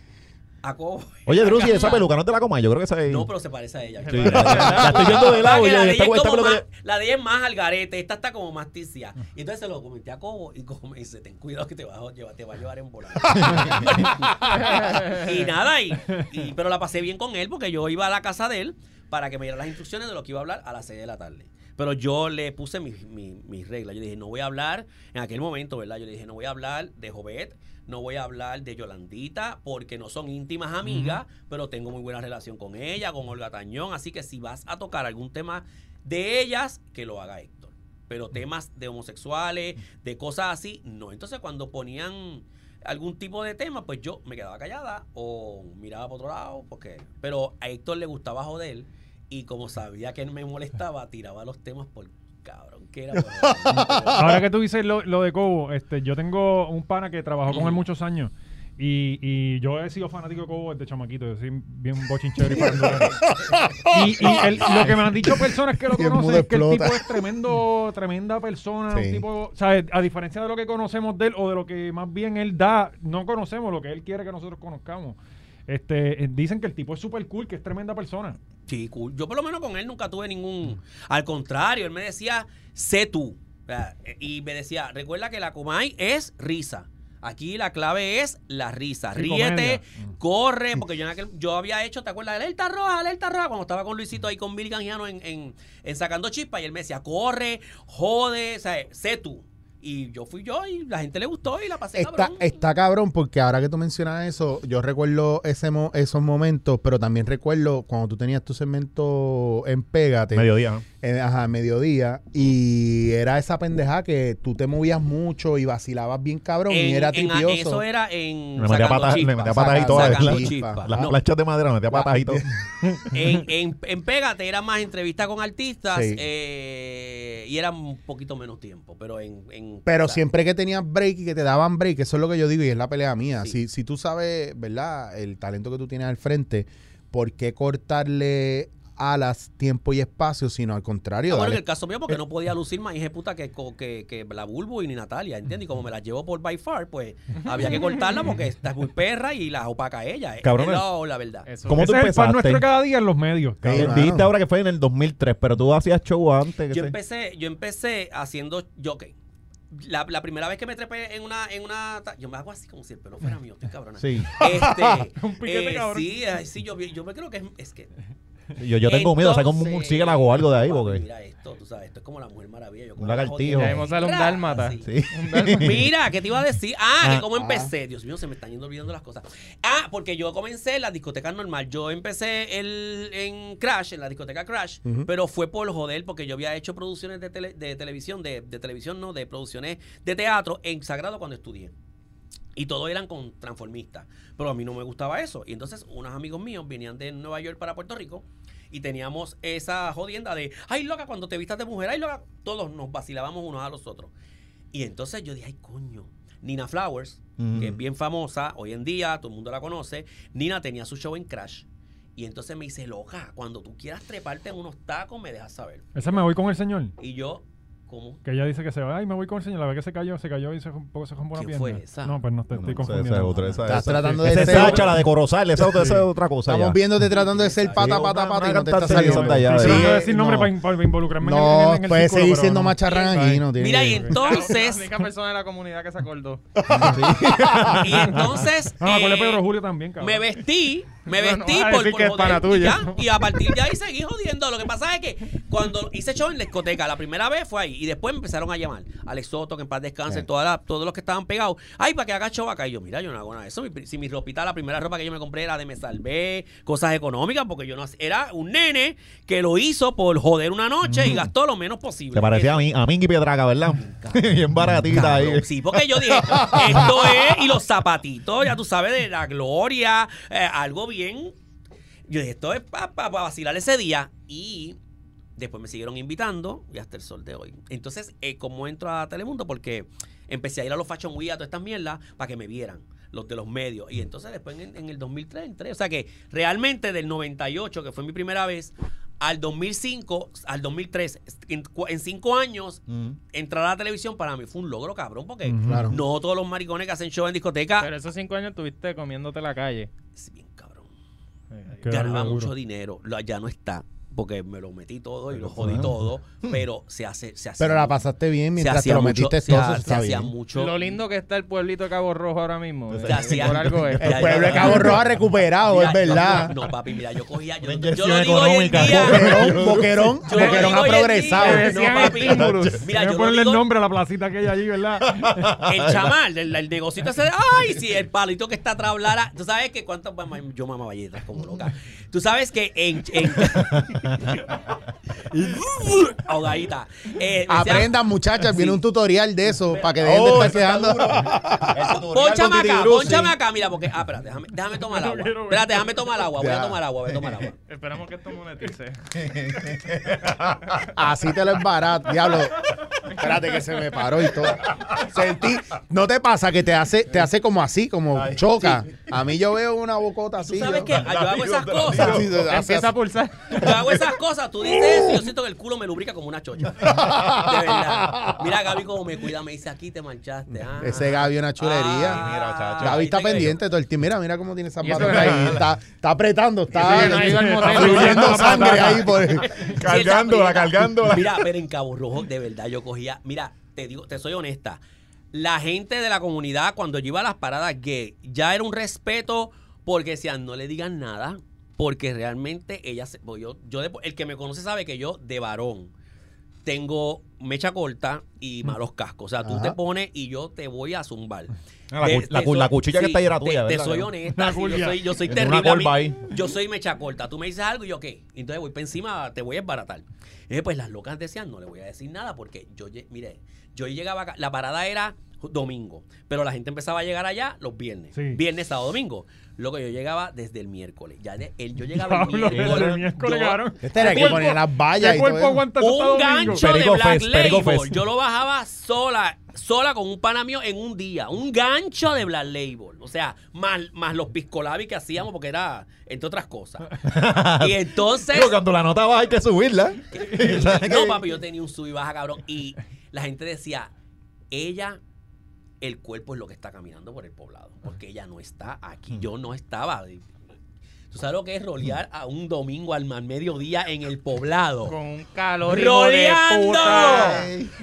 a Cobo. Oye, Drusi, esa peluca no te la comas, yo creo que esa es... No, pero se parece a ella. Sí, ya estoy yendo de lado. La, de ella es como más, la de ella es más al garete, esta está como más ticia. Y entonces se lo comenté a Cobo y Cobo me dice, ten cuidado que te va a llevar, te va a llevar en volada. y nada, y, y- pero la pasé bien con él porque yo iba a la casa de él para que me diera las instrucciones de lo que iba a hablar a las 6 de la tarde. Pero yo le puse mis mi, mis reglas. Yo dije, no voy a hablar, en aquel momento, ¿verdad? Yo le dije, no voy a hablar de Jovet, no voy a hablar de Yolandita, porque no son íntimas amigas, pero tengo muy buena relación con ella, con Olga Tañón. Así que si vas a tocar algún tema de ellas, que lo haga Héctor. Pero temas de homosexuales, de cosas así, no. Entonces cuando ponían algún tipo de tema, pues yo me quedaba callada o miraba para otro lado, porque... Pero a Héctor le gustaba joder y como sabía que él me molestaba, tiraba los temas por cabrón que era. Ahora que tú dices lo, lo de Cobo, este, yo tengo un pana que trabajó con él muchos años. Y, y yo he sido fanático de Cobo desde chamaquito. Yo soy bien bochinchero y. Y, y el- lo que me han dicho personas que lo conocen es que el tipo es tremendo, tremenda persona. Sí. Un tipo, ¿sabes? A diferencia de lo que conocemos de él o de lo que más bien él da, no conocemos lo que él quiere que nosotros conozcamos. Este, eh, dicen que el tipo es súper cool, que es tremenda persona. Sí, cool. Yo por lo menos con él nunca tuve ningún... Al contrario, él me decía, sé tú. Y me decía, recuerda que la Comay es risa. Aquí la clave es la risa. Sí, Ríete, comedia. corre, porque yo, en aquel- yo había hecho, ¿te acuerdas? Alerta roja, alerta roja, cuando estaba con Luisito ahí con Billy Canjiano en, en, en Sacando Chispa, y él me decía, corre, jode, o sea, sé tú. Y yo fui yo y la gente le gustó y la pasé Está, cabrón. está cabrón porque ahora que tú mencionas eso, yo recuerdo ese mo- esos momentos, pero también recuerdo cuando tú tenías tu segmento en Pégate, Mediodía, ¿no? en, ajá, mediodía, y era esa pendeja que tú te movías mucho y vacilabas bien cabrón y era en- tripioso. eso era en Le metía patas, patas y todo. Sacando la-. Las No. planchas de madera, le metía patas y todo. En, en, en Pégate era más entrevista con artistas Sí. eh, y era un poquito menos tiempo, pero en... Pero siempre que tenías break y que te daban break, eso es lo que yo digo y es la pelea mía. Sí. Si, si tú sabes, ¿verdad? El talento que tú tienes al frente, ¿por qué cortarle alas, tiempo y espacio? Sino al contrario, Ah, bueno, en el caso mío, porque no podía lucir más hija de puta que, co- que, que la Bulbo y ni Natalia, ¿entiendes? Y como me la llevo por by far, pues había que cortarla porque está muy perra y la opaca ella. Cabrón, Es la, la verdad. Eso. ¿Cómo Ese tú es el pan nuestro cada día en los medios. Eh. Dijiste ahora que fue en el 2003, pero tú hacías show antes. que Yo sé. empecé, yo empecé haciendo jockey. La, la primera vez que me trepé en una, en una, yo me hago así como si el pelo fuera mío, estoy cabrona. Sí. Este, Un piquete, eh, cabrón. sí, ay, sí, yo, yo me creo que es, es que Yo, yo tengo miedo, como un murciélago o algo de ahí, papi, porque... Mira esto, tú sabes, esto es como la Mujer Maravilla. Yo Un como lagartijo. Ya mismo sale un dálmata. así. Sí. Un dálmata. Mira, ¿qué te iba a decir? Ah, Ah, que cómo empecé. Dios mío, se me están yendo olvidando las cosas. Ah, porque yo comencé en la discoteca normal. Yo empecé el, en Crash, en la discoteca Crash, pero fue por joder, porque yo había hecho producciones de, tele- de televisión, de, de televisión no, de producciones de teatro en Sagrado cuando estudié. Y todos eran con transformistas. Pero a mí no me gustaba eso. Y entonces unos amigos míos venían de Nueva York para Puerto Rico y teníamos esa jodienda de, ay loca, cuando te vistas de mujer, ay loca. Todos nos vacilábamos unos a los otros. Y entonces yo dije, ay coño. Nina Flowers, Mm. que es bien famosa hoy en día, todo el mundo la conoce. Nina tenía su show en Crash. Y entonces me dice, loca, cuando tú quieras treparte en unos tacos, me dejas saber. Ese me voy con el señor. Y yo, ¿cómo? Que ella dice que se va. Ay, me voy con el señor. La vez que se cayó, se cayó y se, un poco se rompió una ¿Quién pierna. fue esa? No, pues no te No, estoy esa- esa confundiendo. es otra, esa- Estás esa- tratando de Esa es ser- Sacha, la de Corozal, esa, esa es otra cosa Estamos ya. viéndote tratando de ser pata, pata, pata y no te está saliendo. decir nombre no. para, para involucrarme en el- No, en el, puedes círculo, seguir pero siendo no. macharrán aquí, no tiene Mira, que- y La entonces, única persona de la comunidad que se acordó. y entonces, No, me acuerdo de eh, Pedro Julio también, cabrón. me vestí Me No, no vestí a por, por que es pana y tuyo. ya, Y, a partir de ahí seguí jodiendo. Lo que pasa es que cuando hice show en la discoteca, la primera vez fue ahí. Y después me empezaron a llamar. Alex Soto, que en paz descanse, toda la- todos los que estaban pegados. Ay, para que haga show acá. Y yo, mira, yo no hago nada de eso. Mi- Si mi ropita, la primera ropa que yo me compré era de Me Salvé, cosas económicas, porque yo no era un nene que lo hizo por joder una noche y gastó lo menos posible. Te parecía a mí, a Mingy Piedraga, ¿verdad? Bien baratita ahí. Cabrón, Sí, porque yo dije, esto es, y los zapatitos, ya tú sabes, de la gloria, eh, algo bien. Yo dije, esto es para vacilar ese día. Y después me siguieron invitando y hasta el sol de hoy. Entonces, eh, ¿cómo entro a Telemundo? Porque empecé a ir a los Fashion Week, a todas estas mierdas, para que me vieran, los de los medios. Y entonces después en, en el 2003 entré. O sea que realmente del 98, que fue mi primera vez, al 2005, al 2003, en, cinco años, Mm. entrar a la televisión para mí fue un logro, cabrón, porque no todos los maricones que hacen show en discoteca. Pero esos cinco años tuviste comiéndote la calle. bien. Qué Ganaba mucho dinero. Lo- Ya no está. Porque me lo metí todo y lo jodí todo. Pero se hace. Se hace Pero la pasaste bien mientras te lo mucho- metiste se todo, ha- se está hacía bien. mucho. Lo lindo que está el pueblito de Cabo Rojo ahora mismo. Se eh, hacía- Por algo. Ya, El ya, pueblo de. Cabo Rojo ha recuperado, Mira, es verdad. No, no, papi, mira, yo cogía. Yo, Una yo lo digo hoy en económica. día. Boquerón, Boquerón, Yo ha progresado. No, papi. Mira, yo ponerle el nombre a la placita que hay allí, ¿verdad? El chamal, el, el negocito ese ay, sí, el palito que está atrás hablara. Tú sabes que cuántas yo mamaba galletas como loca. Tú sabes que en. ahogadita. Eh, Aprendan, muchachas, viene un tutorial de eso para que dejen Oh, de eso estar quedando. Pónchame acá, pónchame acá, mira, porque. Ah, espérate, déjame, déjame tomar agua. quiero ver. Espérate, déjame tomar agua. Voy a Ya. tomar agua, voy a tomar agua. Esperamos que esto monetice. Así te lo es barato, diablo. Espérate que se me paró y todo. Sentí, ¿no te pasa que te hace, te hace como así, como Ay, choca? A mí yo veo una bocota Tú así. sabes yo- que yo hago esas cosas. Empieza a pulsar. Yo hago esas cosas, tú dices eso y yo siento que el culo me lubrica como una chocha. De verdad. Mira, Gaby, cómo me cuida, me dice aquí te manchaste. ah. Ese Gaby es una chulería. Ah, mira, chacho. Gaby está ¿viste que- pendiente todo el tiempo. Mira, mira cómo tiene manos que- ahí. Está, está apretando, está, fluyendo Está sangre ahí por Cargándola, esa- cargándola. Mira, pero en Cabo Rojo, de verdad, yo cogía. Mira, te digo, te soy honesta. La gente de la comunidad, cuando yo iba a las paradas gay, ya era un respeto porque decían, no le digan nada, porque realmente ella se. pues yo, yo de- el que me conoce sabe que yo, de varón, tengo mecha corta y malos cascos. O sea, tú Ajá. te pones y yo te voy a zumbar. Ah, la Te- cu- la te cu- la soy- cuchilla que está ahí era te- tuya, Te, ¿verdad? soy honesta. sí, yo soy, yo soy terrible. mí- yo soy mecha corta. Tú me dices algo y yo qué. Entonces voy para encima, te voy a esbaratar. Eh, pues las locas decían, no le voy a decir nada porque yo, mire, yo llegaba acá, la parada era domingo, pero la gente empezaba a llegar allá los viernes. Sí. Viernes, sábado, domingo. Luego yo llegaba desde el miércoles. Ya de, el, yo llegaba el Diablo, miércoles. desde el miércoles, yo-. Este era ¿Qué que ponía las vallas ¿Qué y cuerpo todo aguanta un domingo? gancho de Black Label. Fest. Yo lo bajaba sola, sola con un pana mío en un día. Un gancho de Black Label. O sea, más, más los piscolabis que hacíamos, porque era, entre otras cosas. y entonces. Digo, cuando la nota baja hay que subirla. ¿Sabes no, papi, yo tenía un sub y baja, cabrón. Y la gente decía, ella, el cuerpo es lo que está caminando por el poblado. Porque ella no está aquí. Yo no estaba. ¿Tú sabes lo que es rolear a un domingo al, al mediodía en el poblado? Con un calor ¡Roleando!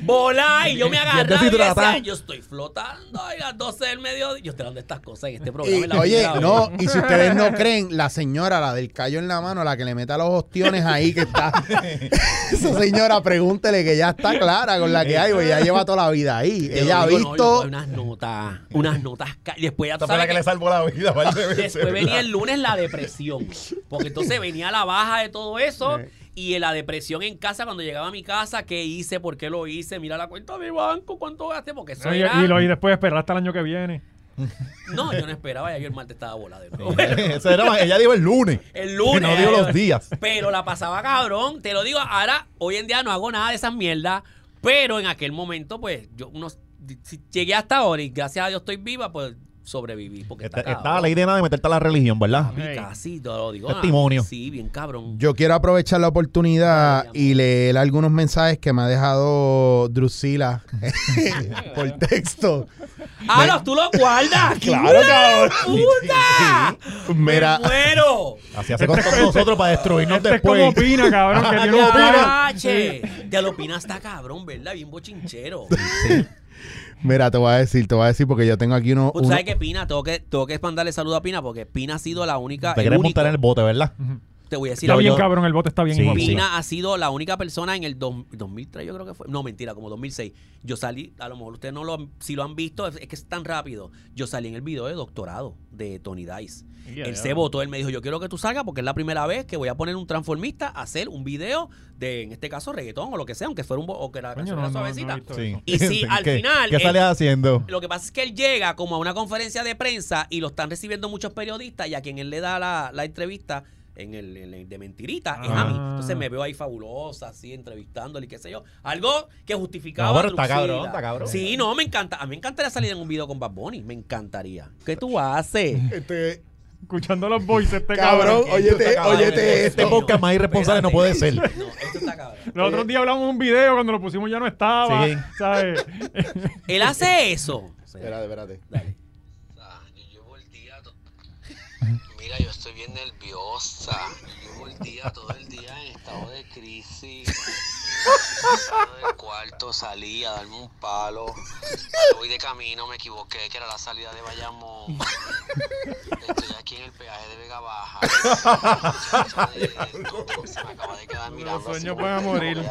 Volar y yo me agarraba y decía, yo estoy flotando a las 12 del mediodía. Yo estoy de estas cosas en este programa. Y, en la oye, no, y si ustedes no creen, la señora, la del callo en la mano, la que le meta los ostiones ahí, que está. Esa señora, pregúntele que ya está clara con la que hay, porque ya lleva toda la vida ahí. Ella ha no, visto. unas notas, unas notas. Después ya tú la que que- le salvó la vida. Después venía el lunes la depresión. Porque entonces venía la baja de todo eso. Y la depresión en casa, cuando llegaba a mi casa, ¿qué hice? ¿Por qué lo hice? Mira la cuenta de banco, ¿cuánto gasté? Porque eso No, y, era... y lo- y después esperar hasta el año que viene. No, yo no esperaba, ya yo el martes estaba volado. Eso era- ella dijo el lunes. El lunes. No dijo los días. Pero la pasaba cabrón. Te lo digo, ahora, hoy en día no hago nada de esas mierdas. Pero en aquel momento, pues, yo unos, si llegué hasta ahora y gracias a Dios estoy viva, pues sobreviví. Porque Está, está, está la ley de nada de meterte a la religión, ¿verdad? Hey. Casi, te lo digo. Testimonio. Sí, bien cabrón. Yo quiero aprovechar la oportunidad y leer algunos mensajes que me ha dejado Drusila por texto. ¡Ah, los tú los guardas! Claro, cabrón. ¡Puta! Mira, ¡Me muero! Así hace con todos nosotros para destruirnos Este es como después. opina, cabrón, que opina. Ya lo opina está cabrón, ¿verdad? Bien bochinchero. Mira, te voy a decir, te voy a decir porque yo tengo aquí uno. Pues, ¿Tú uno- sabes que Pina? Tengo que, tengo que mandarle saludo a Pina porque Pina ha sido la única. Te el quieres único- montar en el bote, ¿verdad? Te voy a decir Está bien, yo- cabrón, el bote está bien Sí. Pina ha sido la única persona en el dos- 2003, yo creo que fue. No, mentira, como 2006. Yo salí, a lo mejor ustedes no lo han- si lo han visto, es, es que es tan rápido. Yo salí en el video de doctorado de Tony Dice. Ya, él se votó, él me dijo, yo quiero que tú salgas porque es la primera vez que voy a poner un transformista a hacer un video de, en este caso, reggaetón o lo que sea, aunque fuera un... bo- o que la canción no, era no, no he suavecita. Sí. Y si al ¿Qué- final ¿Qué él- sales haciendo? Lo que pasa es que él llega como a una conferencia de prensa y lo están recibiendo muchos periodistas y a quien él le da la, la entrevista en el, en el de mentirita es a mí. Ah. Entonces me veo ahí fabulosa, así, entrevistándole y qué sé yo. Algo que justificaba. No, pero está cabrón, está cabrón. Sí, no, me encanta. A mí me encantaría salir en un video con Bad Bunny. Me encantaría. ¿Qué tú haces? Este, Escuchando los voices, este cabrón, cabrón. óyete, óyete Este esto. podcast más irresponsable no puede ser. No, esto está cabrón. Los otros días hablamos de un video, cuando lo pusimos ya no estaba. Sí. ¿Sabes? Él hace eso. Espérate, espérate. Dale. Ah, Yo llevo el día. Mira, yo estoy bien nerviosa. Llevo el día, todo el día en estado de crisis. Del cuarto, salí a darme un palo. Voy de camino, me equivoqué, que era la salida de Bayamón. Estoy aquí en el peaje de Vega Baja. Se me acaba de quedar mirando. sueños van a morir.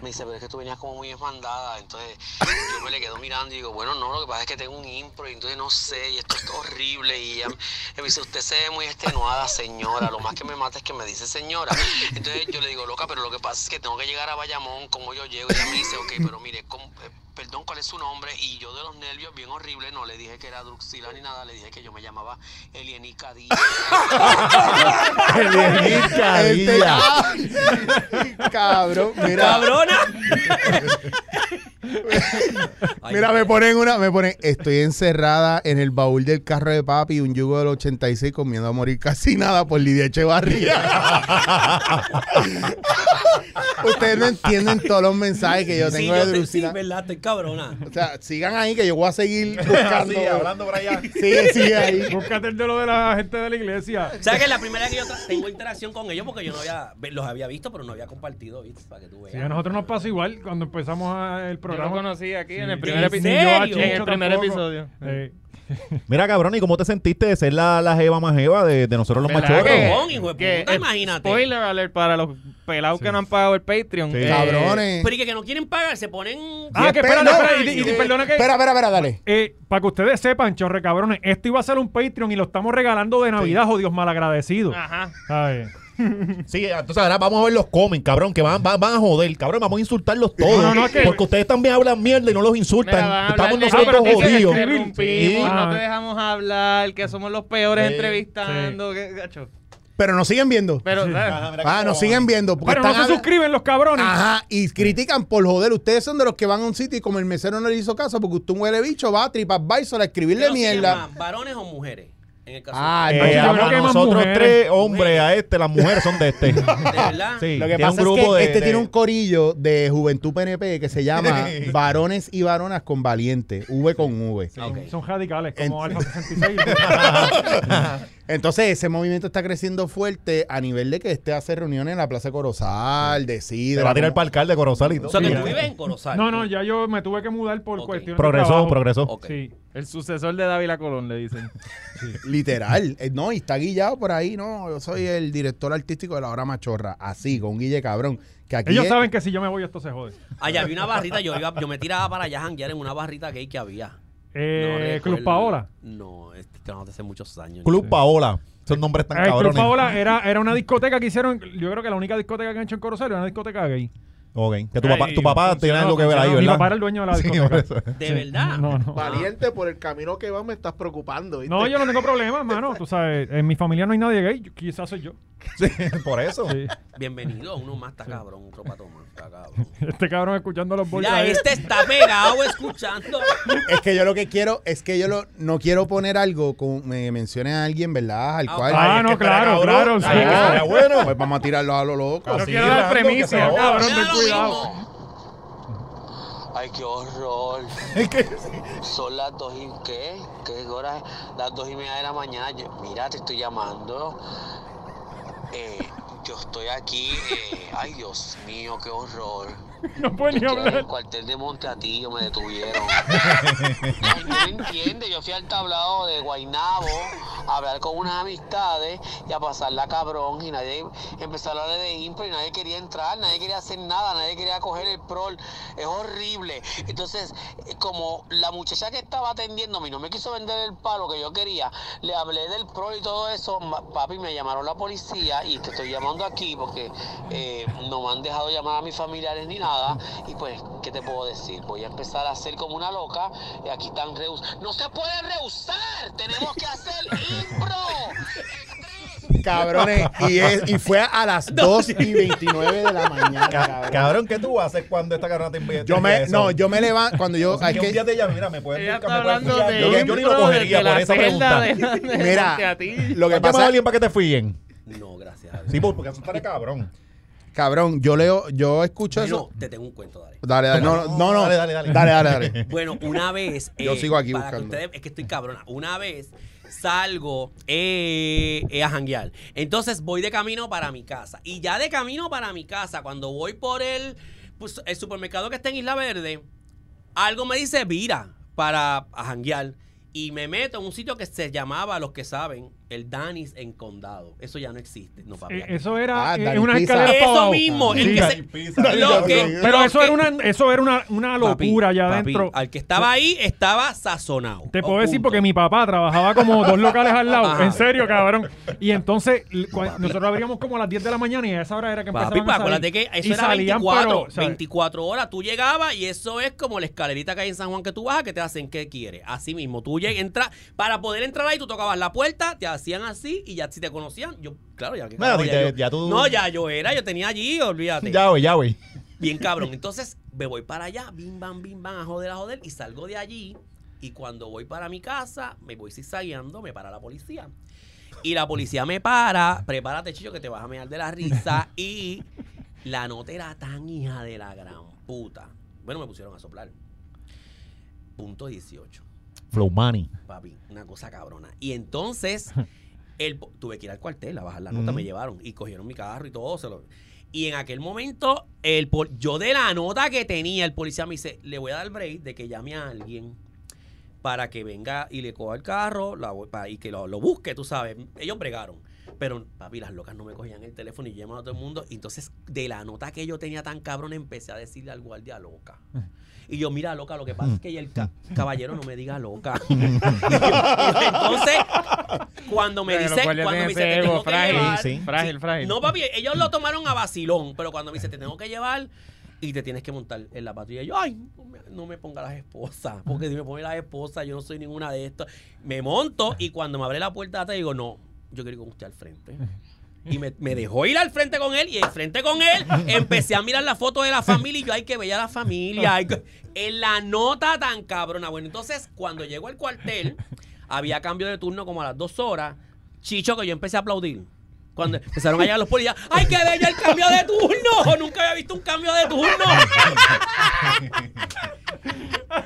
Me dice, pero es que tú venías como muy esmandada. Entonces yo me le quedo mirando y digo, bueno, no, lo que pasa es que tengo un impro y entonces no sé, y esto es horrible. Y ella me dice, usted se ve muy extenuada, señora. Lo más que me mata es que me dice señora. Entonces yo le digo, loca, pero lo que pasa es que tengo que llegar a Bayamón, como yo llego. Y ella me dice, ok, pero mire, ¿cómo- eh, perdón, ¿cuál es su nombre? Y yo de los nervios, bien horrible, no le dije que era Druxila ni nada, le dije que yo me llamaba Elienica Díaz. Este, cabrón, mira. ¡Cabrona! Mira, me ponen una, me ponen, estoy encerrada en el baúl del carro de papi, un yugo del 86 con miedo a morir casi nada por Lidia Echevarría. Ustedes no entienden todos los mensajes que yo Sí, tengo yo de te- sí, verdad, estoy cabrona. O sea, sigan ahí que yo voy a seguir buscando. Sí, hablando por allá. Sigue, sigue ahí. Búscate el de lo de la gente de la iglesia. ¿Sabes que es la primera vez que yo tengo interacción con ellos? Porque yo no había, los había visto, pero no había compartido, ¿viste? Para que tú veas. Sí, a nosotros nos pasa igual cuando empezamos el Yo lo programa. conocí aquí en Sí. el primer ¿En episodio. serio? En el primer tampoco. episodio. Sí. Mira, cabrón, ¿y cómo te sentiste de ser la, la jeva más jeva de, de nosotros los ¿Verdad machorros? que- Cabrón, hijo de que, imagínate. Spoiler alert para los pelados que no han pagado el Patreon. Sí. Eh, Cabrones. Pero y que, que no quieren pagar, se ponen... Ah, que pesos. espérate, y, y- y perdona que. Espera, espera, espera, dale. Eh, para que ustedes sepan, chorre cabrones, esto iba a ser un Patreon y lo estamos regalando de Navidad, jodidos malagradecidos. Ajá. ¿Sabes? Sí, entonces ahora vamos a ver los comen, cabrón, que van, van, van a joder, cabrón, vamos a insultarlos todos. No, no, es que- Porque ustedes también hablan mierda y no los insultan. Mira, van a Estamos hablar de- nosotros Ah, pero dicen que jodidos. te interrumpimos, Sí. no Ah. te dejamos hablar, que somos los peores Sí. entrevistando. que- gacho. Pero nos siguen viendo. Pero, ¿sabes? Ah, nos siguen viendo. Porque Pero no están se habla- suscriben los cabrones. Ajá, y critican por joder. Ustedes son de los que van a un sitio y como el mesero no le hizo caso, porque usted un huele bicho, va a TripAdvisor a escribirle ¿Qué nos siguen mierda. más, ¿Varones o mujeres? En el caso Ah, Eh, a hay más nosotros mujeres. tres hombres, a este, las mujeres son de este. de verdad. Sí, Lo que pasa un grupo es que de, este de- tiene un corillo de Juventud PNP que se llama Varones y Varonas con Valiente, V con V. Son- radicales, como En- Alfa 66. Entonces ese movimiento está creciendo fuerte a nivel de que este hace reuniones en la Plaza de Corozal, de Se va a tirar para el alcalde de Corozal y todo. O sea, que tú vives en Corozal. no, no, ya yo me tuve que mudar por Ok. cuestiones de Progresó, trabajo. progresó. Ok. Sí. El sucesor de Dávila Colón, le dicen. Literal. Eh, No, y está guillado por ahí, no. Yo soy el director artístico de la hora machorra. Así, con Guille Cabrón. Que aquí Ellos es- saben que si yo me voy esto se jode. Allá había una barrita, yo, iba, yo me tiraba para allá a janguear en una barrita gay que había. Eh, No Club. Paola. No, este no hace muchos años. Club Paola. Esos nombres tan Eh, Club cabrones. Paola era, era una discoteca que hicieron, yo creo que la única discoteca que han hecho en Corozal era una discoteca gay. Ok. Que tu papá, tu papá tiene algo que ver ahí. ¿verdad? Mi papá era el dueño de la Sí, discoteca. por eso. ¿De Sí. verdad? No, no. Valiente, por el camino que vas me estás preocupando. ¿viste? No, yo no tengo problema, hermano. Tú sabes, en mi familia no hay nadie gay. yo- Quizás soy yo. Sí, por eso. Sí. Bienvenido, uno más está cabrón, otro pato más está cabrón. Este cabrón escuchando los boys. Mira, ahí. este está pegado escuchando. Es que yo lo que quiero es que yo lo, no quiero poner algo con me mencione a alguien, ¿verdad? Al Ah, cual. Ah, no, claro, cabrón. claro. sí. Ay, que estaría bueno. Pues vamos a tirarlo a lo loco. No quiero dar joda. cabrón, Mira lo cuidado. Ay, qué horror. Son las dos y qué? ¿Qué hora es? Las dos y media de la mañana. Yo- mira, te estoy llamando. Eh, yo estoy aquí. eh, ay, Dios mío, qué horror. No puede ni Que en hablar. el cuartel de Monteatillo me detuvieron. No entiende. Yo fui al tablado de Guainabo a hablar con unas amistades y a pasarla cabrón. Y nadie empezó a hablar de impro y nadie quería entrar, nadie quería hacer nada, nadie quería coger el prol. Es horrible. Entonces, eh, como la muchacha que estaba atendiéndome y no me quiso vender el palo que yo quería, le hablé del prol y todo eso. Papi, me llamaron la policía y te estoy llamando aquí porque eh, no me han dejado llamar a mis familiares ni nada. Y pues, ¿qué te puedo decir? Voy a empezar a hacer como una loca. Y aquí están rehus. ¡No se puede rehusar! ¡Tenemos que hacer impro! Cabrones, y, es- y fue a las 2 y 29 de la mañana, Ca- cabrón. Cabrón, ¿qué tú haces cuando esta cabrona te envía? Yo me, no, yo me levanto cuando yo, es que un día te llame, mira, me puedes Ella buscar, está me puedes Yo, yo ni lo cogería por esa pregunta. de- de Mira, lo que ¿Has llamado a pasa, alguien para que te fíen? No, gracias a Dios. Sí, porque eso estaré cabrón. Cabrón, yo leo, yo escucho Bueno, eso. te tengo un cuento, dale. Dale, dale, no, no, no, no. Dale, dale, dale. dale, dale, dale. Bueno, una vez. Yo eh, sigo aquí para que buscando. ustedes- es que estoy cabrona. Una vez salgo eh, eh, a janguear. Entonces voy de camino para mi casa. Y ya de camino para mi casa, cuando voy por el, pues, el supermercado que está en Isla Verde, algo me dice vira para a janguear. Y me meto en un sitio que se llamaba, los que saben, el Danis en Condado. Eso ya no existe. No, papi, Eh. Eso era Ah, eh, una escalera Eso abajo. mismo. el Sí. que Dani se- Pizza. lo que- Pero lo eso que- era una, eso era una, una locura Papi, allá papi, adentro. Al que estaba ahí estaba sazonado. Te puedo decir punto. porque mi papá trabajaba como dos locales al lado. Ajá. En serio, cabrón. Y entonces nosotros abríamos como a las 10 de la mañana y a esa hora era que Papi, empezaban pues a salir. acuérdate que eso Y era salían, 24, pero, ¿sabes? 24 horas. Tú llegabas y eso es como la escalerita que hay en San Juan que tú bajas que te hacen que quieres. Así mismo. Tú llegas, entras, para poder entrar ahí, tú tocabas la puerta, te hacían así y ya si te conocían, yo, claro, ya que Mira, ya, te- yo- ya tú- No, ya yo era, yo tenía allí, olvídate. Ya, güey, ya, güey. Bien cabrón. Entonces me voy para allá, bim, bam, bim, bam, a joder, a joder, y salgo de allí. Y cuando voy para mi casa, me voy zigzagueando, me para la policía. Y la policía me para, prepárate, chicho, que te vas a mear de la risa. y la nota era tan hija de la gran puta. Bueno, me pusieron a soplar. Punto 18 Flow Money. papi, una cosa cabrona. Y entonces, el, tuve que ir al cuartel a bajar la nota, me llevaron y cogieron mi carro y todo. Se lo, y en aquel momento, el yo de la nota que tenía, el policía me dice, le voy a dar break de que llame a alguien para que venga y le coja el carro la voy- pa- y que lo, lo busque, tú sabes. Ellos bregaron. Pero, papi, las locas no me cogían el teléfono y llaman a todo el mundo. Y entonces, de la nota que yo tenía tan cabrón, empecé a decirle al guardia loca. Y yo, mira, loca, lo que pasa es que el ca- caballero no me diga loca. Entonces, cuando me dice, cuando me dice, te tengo que llevar. sí. Frágil, frágil. No, papi, ellos lo tomaron a vacilón, pero cuando me dice, te tengo que llevar y te tienes que montar en la patrulla, yo, ay, no me, no me ponga las esposas, porque si me pone las esposas, yo no soy ninguna de estas. Me monto y cuando me abre la puerta, te digo, no, yo quiero ir con usted al frente. Y me, me dejó ir al frente con él y al frente con él empecé a mirar la foto de la familia y yo, ay, que veía la familia. ay, que- en la nota tan cabrona. Bueno, entonces, cuando llegó al cuartel, había cambio de turno como a las dos horas. Chicho, que yo empecé a aplaudir. Cuando empezaron a llegar los policías, ¡ay, qué bello el cambio de turno! Nunca había visto un cambio de turno.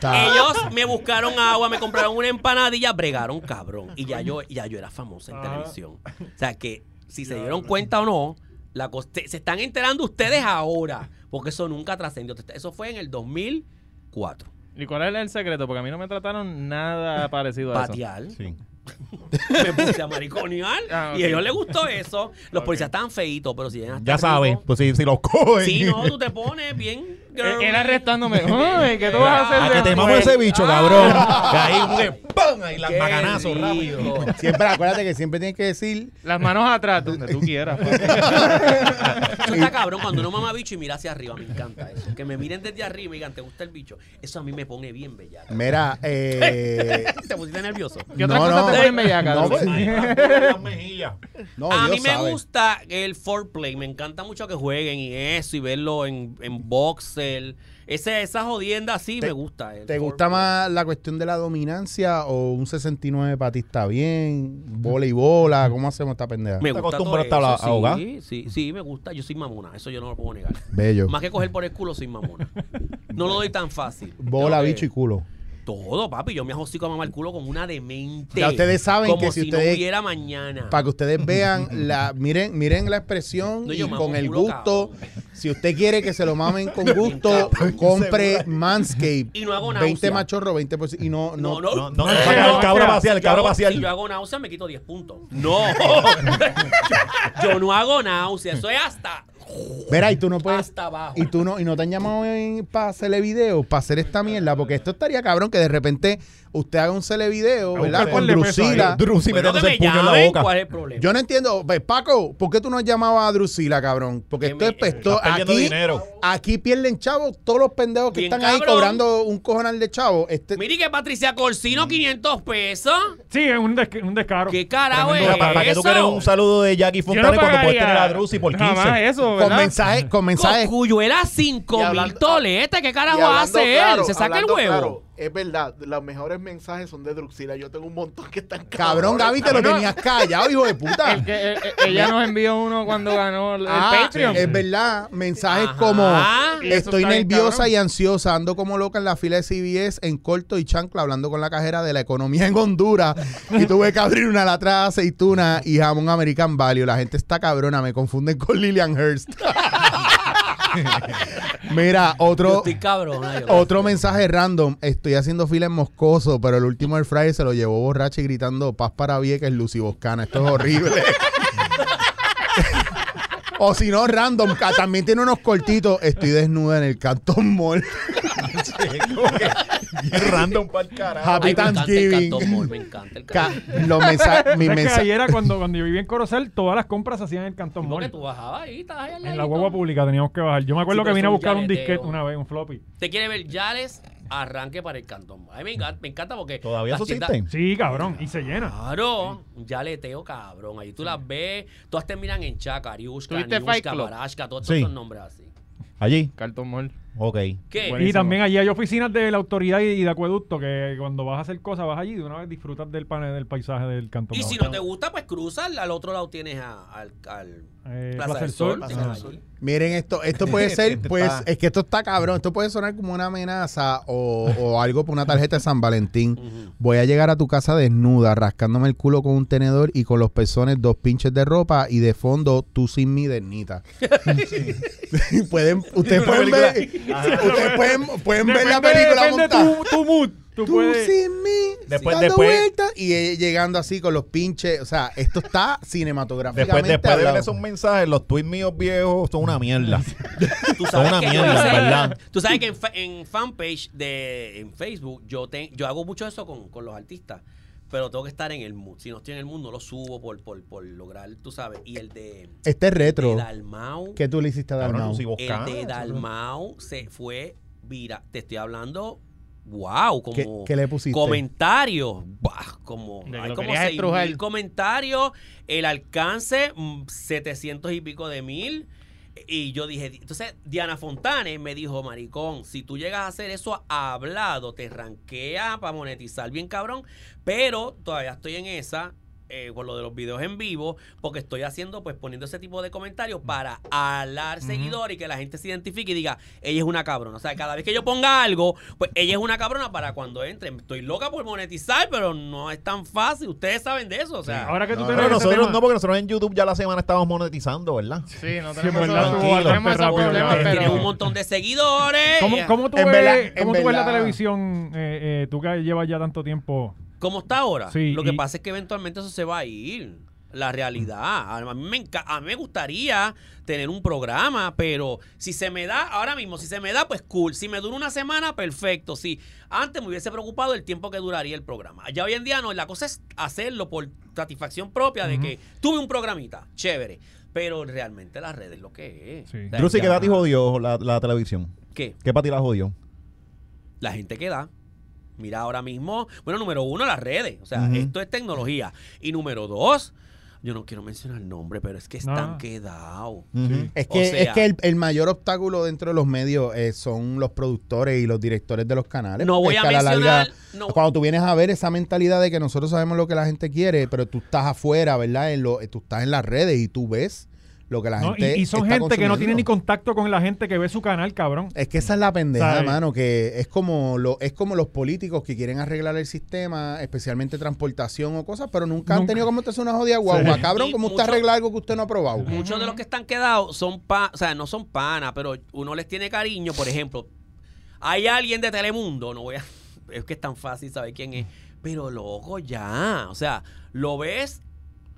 Ellos me buscaron agua, me compraron una empanadilla, bregaron cabrón. Y ya yo, ya yo era famosa en Ah. televisión. O sea que, si se dieron cuenta o no, la se se están enterando ustedes ahora. Porque eso nunca trascendió. Eso fue en el 2004. ¿Y cuál es el secreto? Porque a mí no me trataron nada parecido a eso. Patear. Sí. Me puse a mariconear. Ah. Y a ellos les gustó eso. Los policías estaban feitos, pero si llegan hasta Ya sabes, arriba- pues si, si los cogen. Sí, no, tú te pones bien. Él, él arrestándome. Ay, ¿Qué tú vas a hacer? A que te mamo ese bicho, cabrón. Que ahí como que ¡pum! Ahí las Qué macanazos rico. rápido. Siempre acuérdate que siempre tienes que decir Las manos atrás, donde tú quieras. Eso está cabrón cuando uno mama bicho y mira hacia arriba. Me encanta eso. Que me miren desde arriba y me digan, ¿te gusta el bicho? Eso a mí me pone bien bellaca. Mira, eh, ¿Te pusiste nervioso? ¿Qué otras No, cosas no. te ponen bellaca? No, pues, Las mejillas. no, a Dios mí me sabe. gusta el foreplay. Me encanta mucho que jueguen y eso y verlo en, en boxer. Ese, esa jodienda así Te- me gusta. el ¿Te gusta más la cuestión de la dominancia o un 69 para ti está bien? Bola y bola, ¿cómo hacemos esta pendeja? Me ¿Te gusta acostumbras todo a la- eso, a ahogar? Sí, sí, sí, me gusta. Yo soy mamona. Eso yo no lo puedo negar. Bello. Más que coger por el culo, soy mamona. No lo doy tan fácil. Bola, bicho y culo. Todo, papi. Yo me ajocico a mamar el culo como una demente. Ya ustedes saben como que si no ustedes- hubiera mañana. Para que ustedes vean, la, miren, miren la expresión No, y con el culo, gusto cabrón. Si usted quiere que se lo mamen con gusto, compre Manscape. Y no hago 20 náusea. machorro, 20%. Y no, no, No, no. No, no, el cabro el Yo cabro pasear. Si yo hago náusea, me quito 10 puntos. No. yo no hago náusea. Eso es hasta, Verá, y tú no puedes. hasta abajo. Y tú no, y no te han llamado para hacerle video, para hacer esta mierda, porque esto estaría cabrón que de repente usted haga un cele video, A ¿verdad? Con Drusila. ahí. Drusi Bueno, que metiéndose me el puño en la llamen, boca. ¿Cuál es el problema? Yo no entiendo, pues, Paco, ¿por qué tú no llamabas a Drusila, cabrón? Porque Que esto es pesto. Aquí, dinero. aquí pierden chavos todos los pendejos que Bien están ahí cobrando un cojonal de chavos. Este, Mire que Patricia Corsino, 500 pesos. Sí, es un, des- un descaro. ¿Qué carajo es ¿Para, para qué tú quieres un saludo de Jackie Fontana no cuando puedes tener a Drusi por 15? Jamás eso, con ¿verdad? mensajes, con mensajes. Cocuyuela 5 Y mil hablando- toletes. ¿Qué Y carajo hace claro, él? ¿Se saca el huevo? claro, es verdad, los mejores mensajes son de Druxila. Yo tengo un montón que están Cabrón, Gaby, te lo tenías callado, hijo de puta. El que, eh, eh, ella nos envió uno cuando ganó el Ah, Patreon. Es verdad, mensajes Ajá. como estoy nerviosa y ansiosa, ando como loca en la fila de CBS en corto y chancla hablando con la cajera de la economía en Honduras y tuve que abrir una lata de aceituna y jamón American Value. La gente está cabrona, me confunden con Lillian Hurst. Mira, otro estoy otro mensaje random. Estoy haciendo fila en Moscoso, pero el último Air Fryer se lo llevó borracha y gritando paz para Vieques, Lucy Boscana. Esto es horrible. o si no, random. ca- También tiene unos cortitos. Estoy desnuda en el Canton Mall. Random para el carajo. Happy Ay, me encanta el Thanksgiving. Cantón Mall, me encanta el Ca- Cantón los mensajes, mis ¿Sabes que mensajes. ayer era cuando, cuando yo vivía en Corozal, todas las compras se hacían en el Cantón Porque Mall. tú bajabas ahí, estabas ahí al En la ladito. guagua pública teníamos que bajar. Yo me acuerdo Sí, que pero vine a buscar un yaleteo. disquete una vez, un floppy. ¿Te quiere ver Yales? Arranque para el Cantón. A mí me encanta, me encanta porque... ¿Todavía eso tiendas-? Sí, cabrón, y se llena. Claro, un yaleteo cabrón. Ahí tú las ves, todas terminan en Chaca, Ariushka. Barashka, todos Sí. esos son nombres así. Allí. Carton Mall. Ok. ¿Qué? Y también allí hay oficinas de la autoridad y, y de acueducto que cuando vas a hacer cosas vas allí de una vez disfrutas del panel del paisaje del Cantón Y si no te gusta, pues cruza, al otro lado tienes a- al, al Eh, Plaza Plaza del Sol. Sol. Plaza del. Sol. Miren esto, esto puede ser, Este pues, es que esto está cabrón, esto puede sonar como una amenaza o, o algo por una tarjeta de San Valentín. Voy a llegar a tu casa desnuda, rascándome el culo con un tenedor y con los pezones dos pinches de ropa y de fondo tú sin mi dernita. pueden, ustedes pueden ver, ustedes pueden, pueden ver la película depende montada. tu, tu mood. Tú, Tú puedes... sin mí, Después- dando después- vueltas y eh, llegando así con los pinches, o sea, esto está cinematográficamente Después, después de ver esos mensajes, los tweets míos viejos son una mierda. Tú Son una mierda, hice- ¿verdad? Tú sabes que en, fa- en fanpage de en Facebook yo te, yo hago mucho eso con, con los artistas, pero tengo que estar en el mood. Si no estoy en el mood, no lo subo por, por, por lograr, tú sabes. Y el de, Este es retro. de Dalmau, ¿Qué tú le hiciste a Dalmau? El de Dalmau se fue, mira, te estoy hablando, wow, como ¿Qué, qué le pusiste? comentarios, bah, como De hay como querías 6 estrujar. mil comentarios, el alcance mm, 700 y pico de mil. Y yo dije, entonces Diana Fontane me dijo, maricón, si tú llegas a hacer eso hablado, te ranquea para monetizar bien cabrón, pero todavía estoy en esa. Eh, con lo de los videos en vivo, porque estoy haciendo, pues poniendo ese tipo de comentarios para alar seguidores y que la gente se identifique y diga, ella es una cabrona. O sea, cada vez que yo ponga algo, pues ella es una cabrona para cuando entren. Estoy loca por monetizar, pero no es tan fácil. Ustedes saben de eso. O sea, Ahora que tú No, te pero nosotros tema- no, porque nosotros en YouTube ya la semana estábamos monetizando, ¿verdad? Sí, no Sí, tenemos tuvo tenemos tienen pero... un montón de seguidores. ¿Cómo, cómo tú En ves, verdad- cómo tú ves la televisión, eh, eh, tú que llevas ya tanto tiempo? ¿Cómo está ahora? Sí, Lo que y- pasa es que eventualmente eso se va a ir. La realidad. A mí, me enca- a mí me gustaría tener un programa, pero si se me da, ahora mismo, si se me da, pues cool. Si me dura una semana, perfecto. Si antes me hubiese preocupado el tiempo que duraría el programa. Ya hoy en día no, la cosa es hacerlo por satisfacción propia de que tuve un programita, chévere. Pero realmente las redes lo que es. Sí. O sea, Drusi, ¿qué edad te jodió la, la televisión? ¿Qué? ¿Qué para ti la jodió? la gente que da. Mira ahora mismo, bueno, número uno, las redes. O sea, esto es tecnología. Y número dos, yo no quiero mencionar el nombre, pero es que están No. quedados. Es O que, sea- es que el, el mayor obstáculo dentro de los medios eh, son los productores y los directores de los canales. No voy Es a que la mencionar. no- Cuando tú vienes a ver esa mentalidad de que nosotros sabemos lo que la gente quiere, pero tú estás afuera, ¿verdad? En lo, tú estás en las redes y tú ves lo que la No, y, gente y son está gente que no tiene ni contacto con la gente que ve su canal, cabrón. Es que esa es la pendeja, ¿Sabes? mano, que es como lo, es como los políticos que quieren arreglar el sistema, especialmente transportación o cosas, pero nunca, han tenido como usted una jodida guagua. Cabrón, ¿cómo usted arregla algo que usted no ha probado? Muchos de los que están quedados son pa, o sea, no son panas, pero uno les tiene cariño. Por ejemplo, hay alguien de Telemundo, no voy a, es que es tan fácil saber quién es, pero loco, ya, o sea, lo ves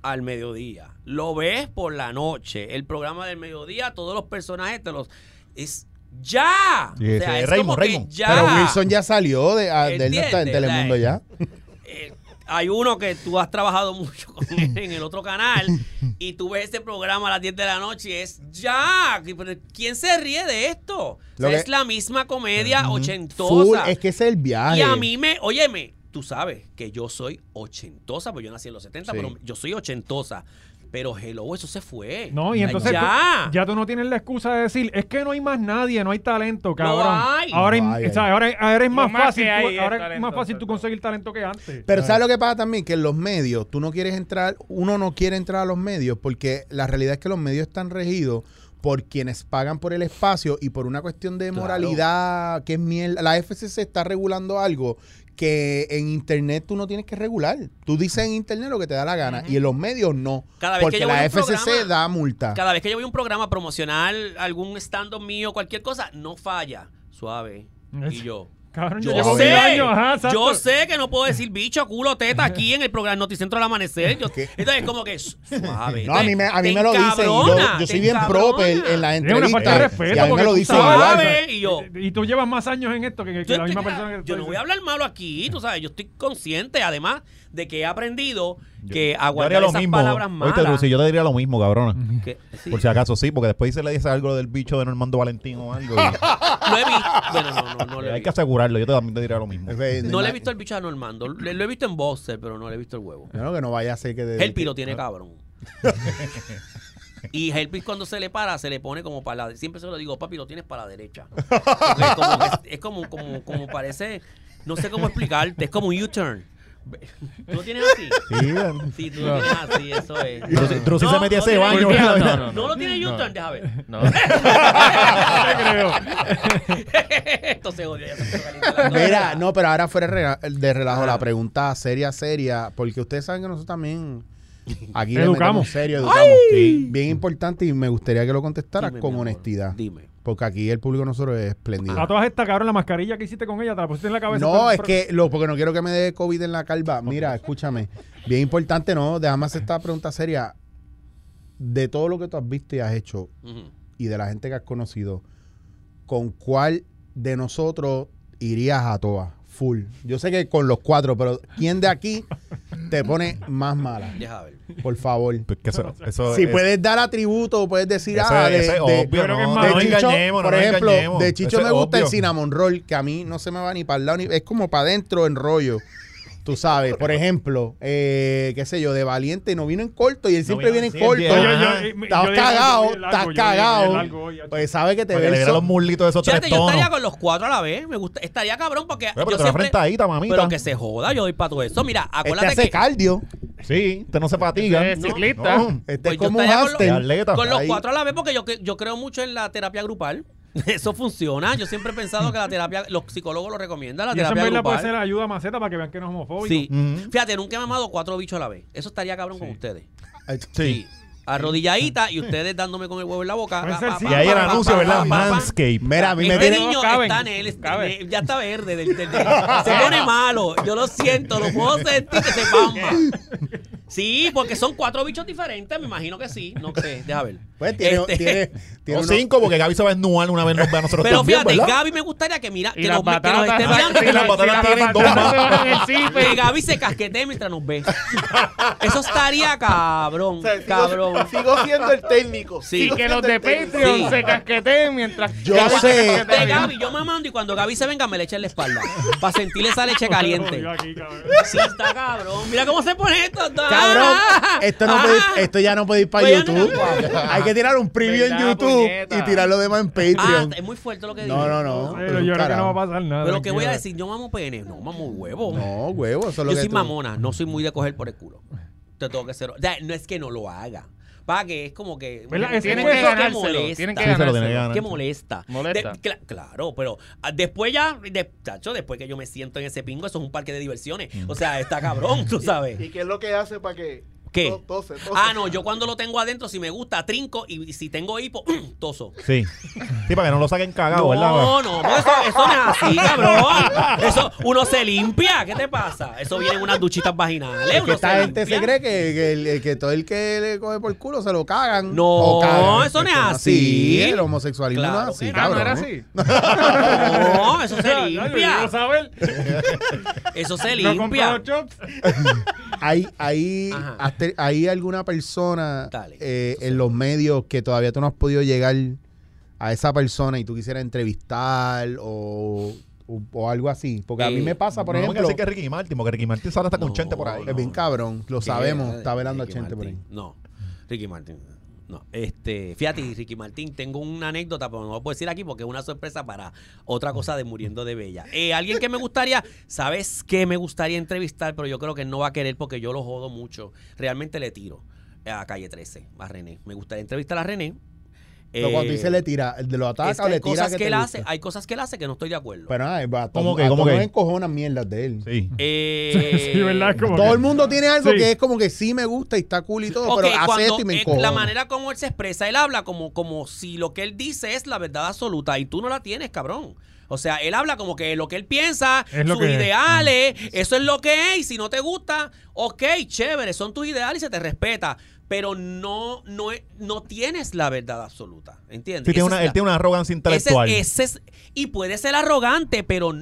al mediodía, lo ves por la noche, el programa del mediodía, todos los personajes te los es ya, Sí, o sea, sí, es Raymond, como que Raymond. ya. Pero Wilson ya salió de, a- de él no está en. Telemundo ya. Eh, hay uno que tú has trabajado mucho con él en el otro canal y tú ves este programa a las 10 de la noche y es ya. ¿Quién se ríe de esto? O Lo sea, que- es la misma comedia Full, ochentosa. es que es el viaje. y a mí me, óyeme, tú sabes que yo soy ochentosa, pues yo nací en los 70, Sí. pero yo soy ochentosa. Pero hello, eso se fue. No, y entonces ya. tú, ya tú no tienes la excusa de decir, es que no hay más nadie, no hay talento, cabrón. hay. Ahora, No hay- hay, o sea, hay. ahora, ahora es más más fácil, tú- es ahora es más fácil tú conseguir talento que antes. Pero ¿sabes lo que pasa también? Que en los medios, tú no quieres entrar, uno no quiere entrar a los medios porque la realidad es que los medios están regidos por quienes pagan por el espacio y por una cuestión de Claro. moralidad que es mierda. La FCC está regulando algo que en internet tú no tienes que regular. Tú dices en internet lo que te da la gana y en los medios no. Cada vez que porque yo voy la FCC programa- da multa. Cada vez que yo voy a un programa promocional, algún stand-up mío, cualquier cosa, no falla. Suave. Y yo. Cabrón, yo, Yo llevo sé, años, ajá, yo sé que no puedo decir bicho, culo, teta aquí en el programa Noticentro del Amanecer. Yo- entonces, como que suave. No, a mí me, a mí me lo dicen. y Yo, yo soy bien proper en, encabrona. en las Es una falta de entrevistas. respeto y a mí porque me lo tú dicen sabes. Y yo- Y tú llevas más años en esto que, que Yo, la misma persona que yo no voy a hablar malo aquí, tú sabes, yo estoy consciente, además de que he aprendido que aguantar lo esas mismo. palabras Oíste, malas. Lucy, yo te diría lo mismo, cabrona. sí. Por si acaso sí, porque después se le dice algo del bicho de Normando Valentín o algo. y- Lo he visto. Bueno, no, no, no lo he hay que asegurarlo. Yo te- también te diría lo mismo. No le he visto el bicho a Normando. Le- Lo he visto en Boxer, pero no le he visto el huevo. No, que no vaya a ser que... de- lo tiene cabrón. Y Helpi cuando se le para, se le pone como para la... Siempre se lo digo, papi, lo tienes para la derecha. Porque es como, es como, como, como parece... No sé cómo explicarte. Es como un U-turn. ¿Tú lo tienes así? Sí, tú lo tienes así, eso es. No, se metía no ese baño. ¿verdad? No, no, No lo tiene U-turn, déjame ver. No. Esto se odia. Mira, no, pero ahora fuera de rela- de relajo, Ah. la pregunta seria, seria, porque ustedes saben que nosotros también aquí Educamos. serio, educamos. Sí, Bien importante y me gustaría que lo contestaras con honestidad. Dime. Porque aquí el público de nosotros es espléndido. A todas estas, cabrón, la mascarilla que hiciste con ella, te la pusiste en la cabeza. No, es que, lo, porque no quiero que me dé COVID en la calva. Mira, escúchame. Bien importante, ¿no? Déjame hacer esta pregunta seria. De todo lo que tú has visto y has hecho y de la gente que has conocido, ¿con cuál de nosotros irías a todas? Full. Yo sé que con los cuatro, pero ¿quién de aquí te pone más mala? Deja ver. Por favor. Pues que eso, eso Si es- puedes dar atributo, puedes decir, eso ah, de, eso es de- obvio, creo que es no, no de nos Chicho, engañemos, no por nos ejemplo, engañemos. de Chicho me gusta el cinnamon roll, que a mí no se me va ni para el lado, ni, es como para adentro en rollo. Tú sabes, por ejemplo, eh, qué sé yo, de Valiente no vino en corto y él siempre vino viene en corto. Estás cagado, estás cagado. Pues sabe que te ve el los muslitos de esos Fíjate, tres yo estaría tonos. con los cuatro a la vez. Me gusta, estaría cabrón porque Pero yo siempre, frentadita, mamita. pero que se joda, yo doy para todo eso. Mira, Este acuérdate hace que cardio. Sí, usted no se fatiga. Es ciclista. No. Este Pues es como un con atleta. con los cuatro a la vez porque yo, que- yo creo mucho en la terapia grupal. Eso funciona. Yo siempre he pensado que la terapia, los psicólogos lo recomiendan, la Y terapia verdad puede grupal. ser ayuda maceta para que vean que no es homofóbico. Sí. Fíjate, nunca he mamado cuatro bichos a la vez. Eso estaría cabrón con ustedes. Sí. Arrodilladita y ustedes dándome con el huevo en la boca. Pa, pa, pa, Y ahí el anuncio, ¿verdad? Manscape. Mira, a mí me Este tiene... niño caben, está en él, está- ya está verde. del- del- del- se pone malo. Yo lo siento, lo puedo sentir que se pamba. Sí, porque son cuatro bichos diferentes, me imagino que sí. No sé, deja ver. Pues tiene, Este, tiene, tiene O uno- cinco, porque Gaby se va a ennuar una vez nos ve a nosotros Pero también, fíjate, ¿verdad? Gaby me gustaría que mira, que nos, que nos esté mirando. Las tienen dos más. Que Gaby se casquetee mientras nos ve. Eso estaría cabrón, O sea, sigo- cabrón. Sigo siendo el técnico. Sí. Y que los de. Patreon Sí. se casqueteen mientras Yo Gaby sé. De Gaby, yo mamando y cuando Gaby se venga me le echa en la espalda. Para sentir esa leche caliente. Sí, está cabrón. Mira cómo se pone esto. Cabrón, esto, no puede ir- esto ya no puede ir para Pues ya no- YouTube. Hay que tirar un preview en ¿Verdad, YouTube puñeta? y tirar lo demás en Ah, Patreon. es muy fuerte lo que digo. No, no, no. Pero yo creo que no va a pasar nada. Pero que voy a decir, yo mamo pene, no mamo huevo. No, huevo, eso es lo yo que soy tú- mamona, no soy muy de coger por el culo. Te tengo que ser. o sea, no es que no lo haga. Pa, que es como que. ¿Verdad? que que molesta. Tienen que ganárselo. ganar. que molesta. Molesta. De- claro, pero ah, después ya, de, chacho, después que yo me siento en ese pingo, eso es un parque de diversiones. O sea, está cabrón, tú sabes. ¿Y qué es lo que hace para que ¿Qué? to- tose, tose? Ah, no, yo cuando lo tengo adentro, si me gusta, trinco y si tengo hipo, toso. Sí. Sí, para que no lo saquen cagado, ¿verdad? No, no, eso, eso no es así, cabrón. Eso, uno se limpia. ¿Qué te pasa? Eso viene en unas duchitas vaginales. Es que esta gente se cree que, que, el- que todo el que le coge por culo se lo cagan. No, cagan. eso no es así. El homosexualismo Claro no es así, que no, Ah, ¿no cabrón. era así? No, eso se limpia. Eso se No limpia. los chops. ¿Hay, hay, Ajá. has te- ¿Hay alguna persona Dale. eh, en los medios que todavía tú no has podido llegar a esa persona y tú quisieras entrevistar o, o, o algo así? Porque a mí Eh, me pasa, por no me ejemplo, decir que Ricky Martin, porque Ricky Martin ahora está con No, Chente por ahí. es bien cabrón, lo sabemos, está velando a Ricky gente por ahí. Martin. No, Ricky Martin. No, este, fíjate, Ricky Martín, tengo una anécdota, pero no lo puedo decir aquí porque es una sorpresa para otra cosa de Muriendo de Bella. Eh, alguien que me gustaría, ¿sabes qué me gustaría entrevistar? Pero yo creo que no va a querer porque yo lo jodo mucho. Realmente le tiro a Calle 13, a René. Me gustaría entrevistar a René. Pero cuando tú Eh, le tira, de lo es ataca que o le hay tira cosas que, él hace, hay cosas que él hace que no estoy de acuerdo. Pero ay, va, ¿Cómo a que, cómo que? encojonan mierdas de él. Sí. Eh, Sí, ¿verdad? Es como Todo que- el mundo tiene algo Sí. que es como que sí me gusta y está cool y todo, pero hace cuando, esto y me eh, encojona. la manera como él se expresa, él habla como, como si lo que él dice es la verdad absoluta y tú no la tienes, cabrón. O sea, él habla como que lo que él piensa, Es lo sus que es. ideales, eso es lo que es, y si no te gusta, ok, chévere, son tus ideales y se te respeta, pero no, no, es- no tienes la verdad absoluta, ¿entiendes? Sí, tiene una, es él tiene una arrogancia intelectual. ese es- y puede ser arrogante, pero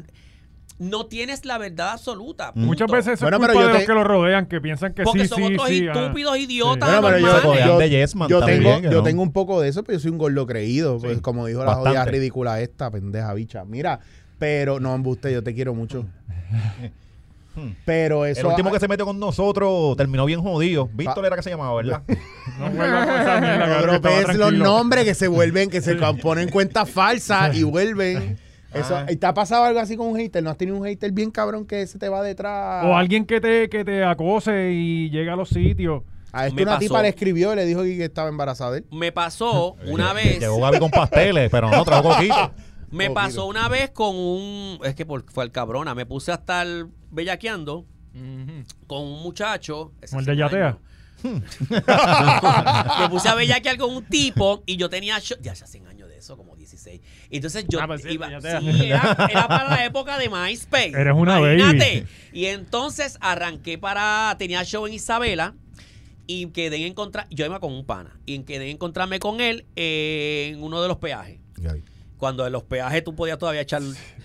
no tienes la verdad absoluta. Muchas punto. veces eso Bueno, es pero culpa yo de los te- que lo rodean, que piensan que Porque sí, son sí, otros sí. ah. estúpidos, idiotas, Bueno, pero yo, yo- de Yes Man yo tengo, yo no. tengo un poco de eso, pero yo soy un gordo creído, pues, como dijo la jodida ridícula esta, pendeja bicha. Mira, pero no, embuste, yo te quiero mucho. Pero eso... el último que se metió con nosotros terminó bien jodido. Víctor era que se llamaba, ¿verdad? No vuelvas con esa mierda, No cabrón, que estaba ves los nombres que se vuelven, que se ponen cuentas falsas y vuelven. Eso, Ah. ¿y ¿Te ha pasado algo así con un hater? ¿No has tenido un hater bien cabrón que se te va detrás? O alguien que te, que te acose y llega a los sitios. A esto Me una pasó. tipa le escribió y le dijo que estaba embarazada él. Me pasó una vez. Llegó Gaby con pasteles, pero no trajo coquito. Me Oh, pasó una vez con un. Es que por- fue el cabrona. Me puse a estar bellaqueando con un muchacho. ese Como el de hace Yatea. años. me puse a bellaquear con un tipo y yo tenía. show- Ya se hacen años de eso, como 16. Entonces yo Ah, pues sí, iba. Sí, era, era para la época de MySpace. Eres una Imagínate. baby. Y entonces arranqué para. Tenía show en Isabela. Y quedé en encontrar. Yo iba con un pana. Y quedé en encontrarme con él en uno de los peajes. Cuando en los peajes tú podías todavía echar.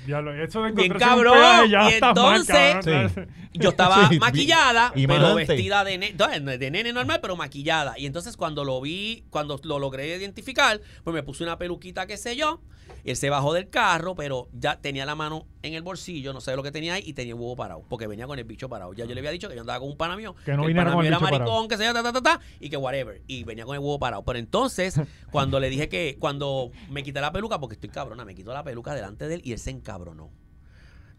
Diablo, eso de Bien cabrón, ya y mal, entonces-. Yo estaba Sí, maquillada, y pero manante. vestida de, ne- no, de nene normal, pero maquillada. Y entonces cuando lo vi, cuando lo logré identificar, pues me puse una peluquita, qué sé yo. Él se bajó del carro, pero ya tenía la mano en el bolsillo, no sé lo que tenía ahí, y tenía el huevo parado, porque venía con el bicho parado. Ya yo le había dicho que yo andaba con un pana mío, Que no el viniera pana con el mío era parado. maricón, que yo, ta, ta, ta, ta, y que whatever. Y venía con el huevo parado. Pero entonces, cuando le dije que, cuando me quité la peluca, porque estoy cabrona, me quitó la peluca delante de él y él se encabronó.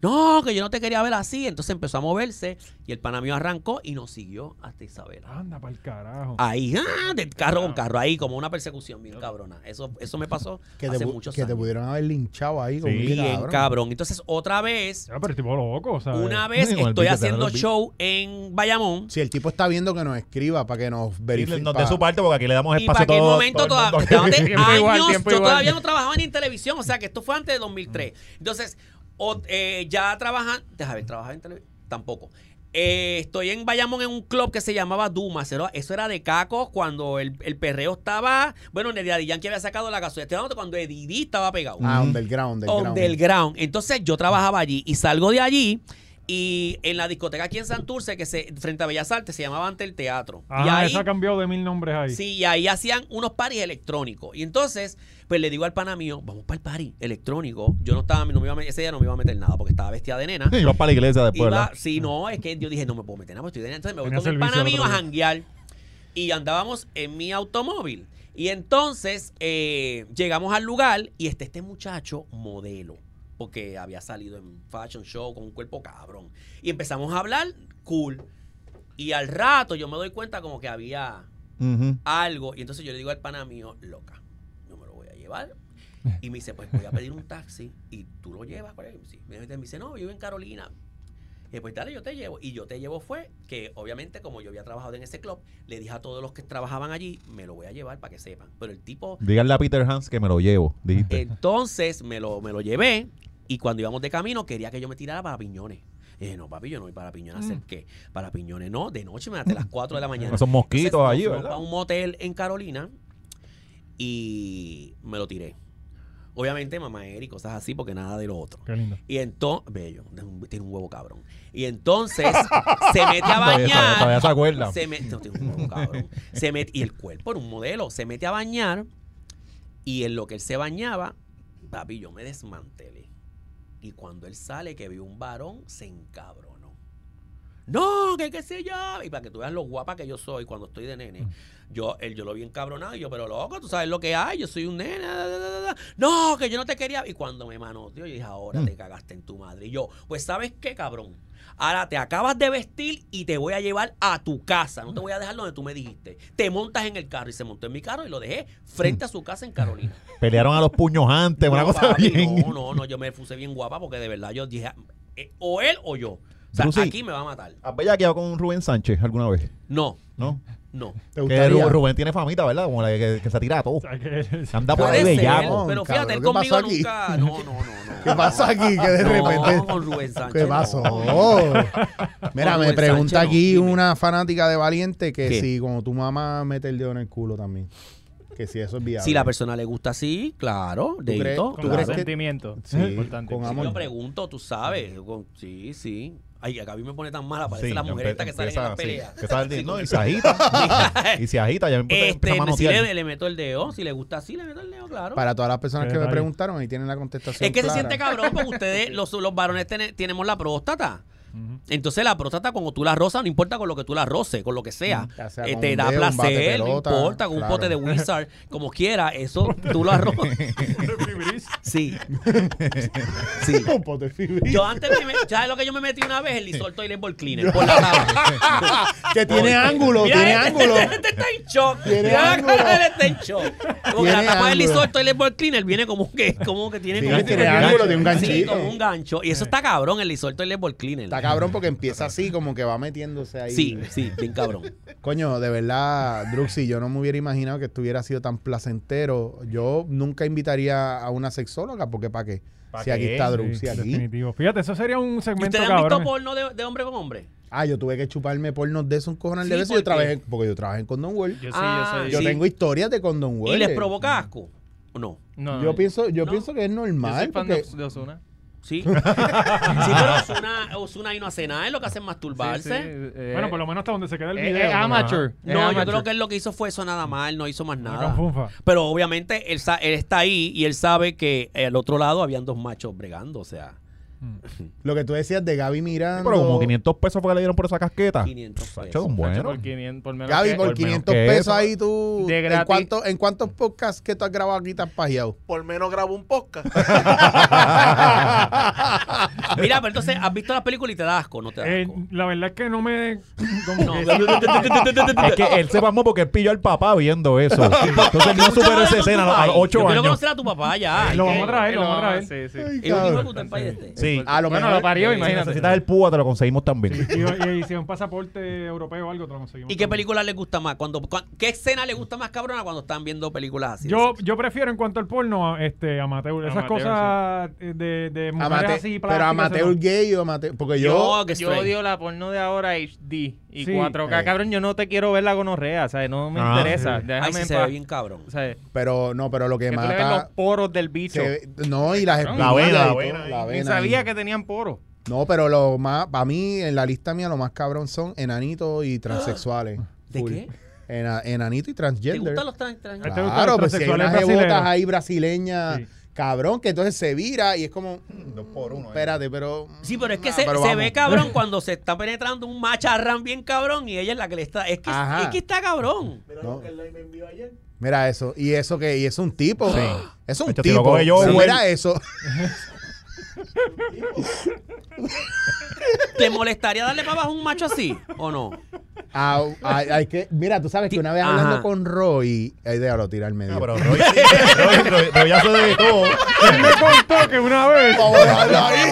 No, que yo no te quería ver así. Entonces empezó a moverse y el pana mío arrancó y nos siguió hasta Isabela. Anda para el carajo. Ahí, ah, del carro con carro, ahí como una persecución bien cabrona. Eso, eso me pasó Que, hace te, muchos que te años. pudieron haber linchado ahí. Con Sí, un Bien cabrón. cabrón. Entonces, otra vez, Ya, pero el tipo loco, o sea. una vez con el estoy haciendo show en Bayamón. Si el tipo está viendo que nos escriba para que nos verifique. nos dé su parte porque aquí le damos Y para espacio a aquel todo, momento todo el mundo. años, igual, yo igual. todavía no trabajaba ni en televisión, o sea que esto fue antes de 2003. Entonces, o- eh, ya trabajan, déjame ver, trabajaba en televisión, tampoco. Eh, estoy en Bayamón en un club que se llamaba Duma, eso eso era de cacos cuando el, el perreo estaba, bueno, Daddy Yankee había sacado la gasolina, estoy hablando cuando Eddie D estaba pegado. Ah, underground, underground. Underground. Entonces yo trabajaba allí y salgo de allí y en la discoteca aquí en Santurce, que se, frente a Bellas Artes, se llamaba ante el teatro. y Ajá, ahí, eso ha cambiado de mil nombres ahí. Sí, y ahí hacían unos paris electrónicos. Y entonces, pues le digo al pana mío, vamos para el party electrónico. Yo no estaba, no me iba a meter- ese día no me iba a meter nada porque estaba vestida de nena. Y vas para la iglesia después, Iba, ¿verdad? sí, no, es que yo dije, no me puedo meter nada porque estoy de nena. Entonces me voy Tenía con el pana mío a janguear. Y andábamos en mi automóvil. Y entonces eh, llegamos al lugar y está este muchacho modelo. Porque había salido en fashion show con un cuerpo cabrón. Y empezamos a hablar, cool. Y al rato yo me doy cuenta como que había algo. Y entonces yo le digo al pana mío, loca, no me lo voy a llevar. Y me dice, pues voy a pedir un taxi y tú lo llevas. con él. Sí. Me dice, no, yo vivo en Carolina. Y pues dale, yo te llevo. Y yo te llevo fue que obviamente como yo había trabajado en ese club, le dije a todos los que trabajaban allí, me lo voy a llevar para que sepan. Pero el tipo, Díganle a Peter Hans que me lo llevo, dijiste. entonces me lo, me lo llevé y cuando íbamos de camino quería que yo me tirara para Piñones. Y dije, no, papi, yo no voy para Piñones a hacer qué. Para Piñones no, de noche me das a las 4 de la mañana. Esos mosquitos Entonces, allí, ¿verdad? A un motel en Carolina y me lo tiré. Obviamente, mamá Eri, cosas así, porque nada de lo otro. Qué lindo. Y entonces, bello, tiene un, huevo cabrón. Y entonces se mete a bañar. todavía se acuerda. Se mete, no, tiene un huevo cabrón. Se mete, y el cuerpo era un modelo. Se mete a bañar y en lo que él se bañaba, papi, yo me desmantelé. Y cuando él sale, que vio un varón, se encabronó. No, que qué sé yo. Y para que tú veas lo guapa que yo soy cuando estoy de nene. Yo, él, yo lo vi encabronado y yo, pero loco, tú sabes lo que hay, yo soy un nene. da, da, da, da. No, que yo no te quería. Y cuando me manoteó, yo dije, ahora te cagaste en tu madre. Y yo, pues, ¿sabes qué, cabrón? Ahora te acabas de vestir y te voy a llevar a tu casa. No te voy a dejar donde tú me dijiste. Te montas en el carro y se montó en mi carro y lo dejé frente a su casa en Carolina. Pelearon a los puños antes, una cosa papi, bien. No, no, no, yo me puse bien guapa porque de verdad yo dije, eh, o él o yo. O sea, aquí me va a matar. ¿Has bellaqueado con Rubén Sánchez alguna vez? No, ¿No? no. Rubén tiene famita, ¿verdad? Como la que, que se tira a todo. O sea, que- Anda por ahí ser, bellaco. pero fíjate, él ¿qué conmigo nunca. No, no, no, no. ¿Qué pasó aquí? Que de No, repente. con Rubén Sánchez. ¿Qué no. pasó? Mira, Con me Rubén pregunta Sánchez, aquí no, una fanática de Valiente que ¿Qué? si como tu mamá mete el dedo en el culo también. Que si eso es viable. Si la persona le gusta así, claro, crees- dedito. ¿Tú Con crees que- sentimiento. Sí, importante. con amor. yo pregunto, tú sabes. con- Sí, sí. Ay, acá a mí me pone tan mala, parece Sí, la mujer esta que sale en la empieza, sí, pelea. que sale- no, y se agita. y se agita, ya me Este, a si le, le meto el dedo, si le gusta así, le meto el dedo, claro. Para todas las personas que me preguntaron, ahí tienen la contestación. Es que se siente cabrón porque ustedes, los, los varones, tene- tenemos la próstata. Entonces la próstata, como tú la rozas, no importa con lo que tú la roces, con lo que sea. Sea eh, te da dedo, placer, no pelota, importa, con un pote de Wizard, como quiera, eso tú lo arrozas. sí. sí. Un pote de fibra. Yo antes, me, ¿sabes lo que yo me metí una vez? El Lysol Toilet Ball Cleaner por la que tiene ángulo, Mira, tiene este, ángulo. Este, este está en shock. Tiene Mira ángulo. está en shock. Porque la tapa del. Lysol Toilet Ball Cleaner viene como que, como que tiene Sí, como tiene ángulo, tiene un Sí, ganchito. como un gancho. Y eso está cabrón, el Lysol Toilet Ball Cleaner. Está cabrón porque empieza así, como que va metiéndose ahí. Sí, sí, bien cabrón. Coño, de verdad, Druxy, yo no me hubiera imaginado que esto hubiera sido tan placentero. Yo nunca invitaría a una sexóloga, porque ¿para qué? ¿Pa' Si aquí está Sí, Druxy, aquí. definitivo. Fíjate, eso sería un ¿Y segmento ustedes han visto porno de, de hombre con hombre? Ah, yo tuve que chuparme pornos de esos cojones Sí, de. ¿por Yo trabajé, porque yo trabajé en Condom World. Yo sí, Ah, yo soy. Yo sí. tengo historias de Condom World. ¿Y les provoca asco? ¿O no? No, Yo pienso, yo No. pienso que es yo normal. soy fan porque- de, Ozuna. Sí. sí, pero Osuna, Osuna y no hace nada, es lo que hace es masturbarse. Sí, sí, eh, Bueno, por lo menos hasta donde se queda el eh, video. eh, amateur. No, yo amateur. creo que él lo que hizo fue eso nada más, él no hizo más nada. Pero obviamente él está ahí y él sabe que al otro lado habían dos machos bregando, o sea, Lo que tú decías de Gaby Miranda. Pero como 500 pesos fue que le dieron por esa casqueta. 500 Sacho, pesos. un bueno. Por 500, por menos Gaby, que- por por menos 500 que pesos eso. ahí tú. De ¿en, cuánto- ¿En cuántos podcasts que tú has grabado aquí te has pajeado? Por menos grabo un podcast. Mira, pero entonces, ¿has visto la película y te da asco? ¿No te da Eh, asco? la verdad es que no me. No. Es que él se pasmó porque él pilló al papá viendo eso. Entonces no superó esa escena a los- a los 8 Yo quiero años. conocer a tu papá ya. Lo ¿Qué? vamos a traer, lo vamos a traer. Sí, sí. Sí. A lo bueno, mejor- lo parió, eh, Si imagínate. necesitas el púa, te lo conseguimos también. Y, y si es un pasaporte europeo o algo, te lo conseguimos. ¿Y qué también. película le gusta más? Cuando, cuan- ¿Qué escena le gusta más cabrona cuando están viendo películas así? Yo, yo prefiero en cuanto al porno, este, amateur. Esas Amateur, cosas eh, de, de mujeres Amate- así pero amateur gay o amateur. Porque yo. Yo, que Yo odio la porno de ahora HD y Sí. 4K. Eh. Cabrón, yo no te quiero ver la gonorrea, ¿sabes? No me Ah, interesa. sí. Déjame Ay, sí en se paz. ve bien cabrón. ¿Sabes? Pero no, pero lo que, Que tú le ves los mata. poros del bicho. ve- no, y las La vena, la vena la sabía ahí. que tenían poros. No, pero lo más. Para mí, en la lista mía, lo más cabrón son enanitos y transexuales. ¿De Full. qué? Ena- enanito y ¿Te transgender. gustan los trans? Claro, pues si hay unas ahí brasileñas, Sí. Cabrón, que entonces se vira y es como. Dos por uno. Espérate, pero. Sí, pero es que se, pero se ve cabrón cuando se está penetrando un macharrán bien cabrón y ella es la que le está. Es que, Ajá. es que está cabrón. Mira No. lo que él me envió ayer. Mira eso. Y eso que, y eso es un tipo. Es un tipo. coge yo, mira eso. ¿Te molestaría darle para abajo un macho así o no? Hay, hay que, mira, tú sabes que una vez Ajá. hablando con Roy, ahí déjalo tirar al medio. No, pero Roy, Roy, Roy, Roy ya se de todo. Él me contó que una vez. Vamos a dejarlo ahí.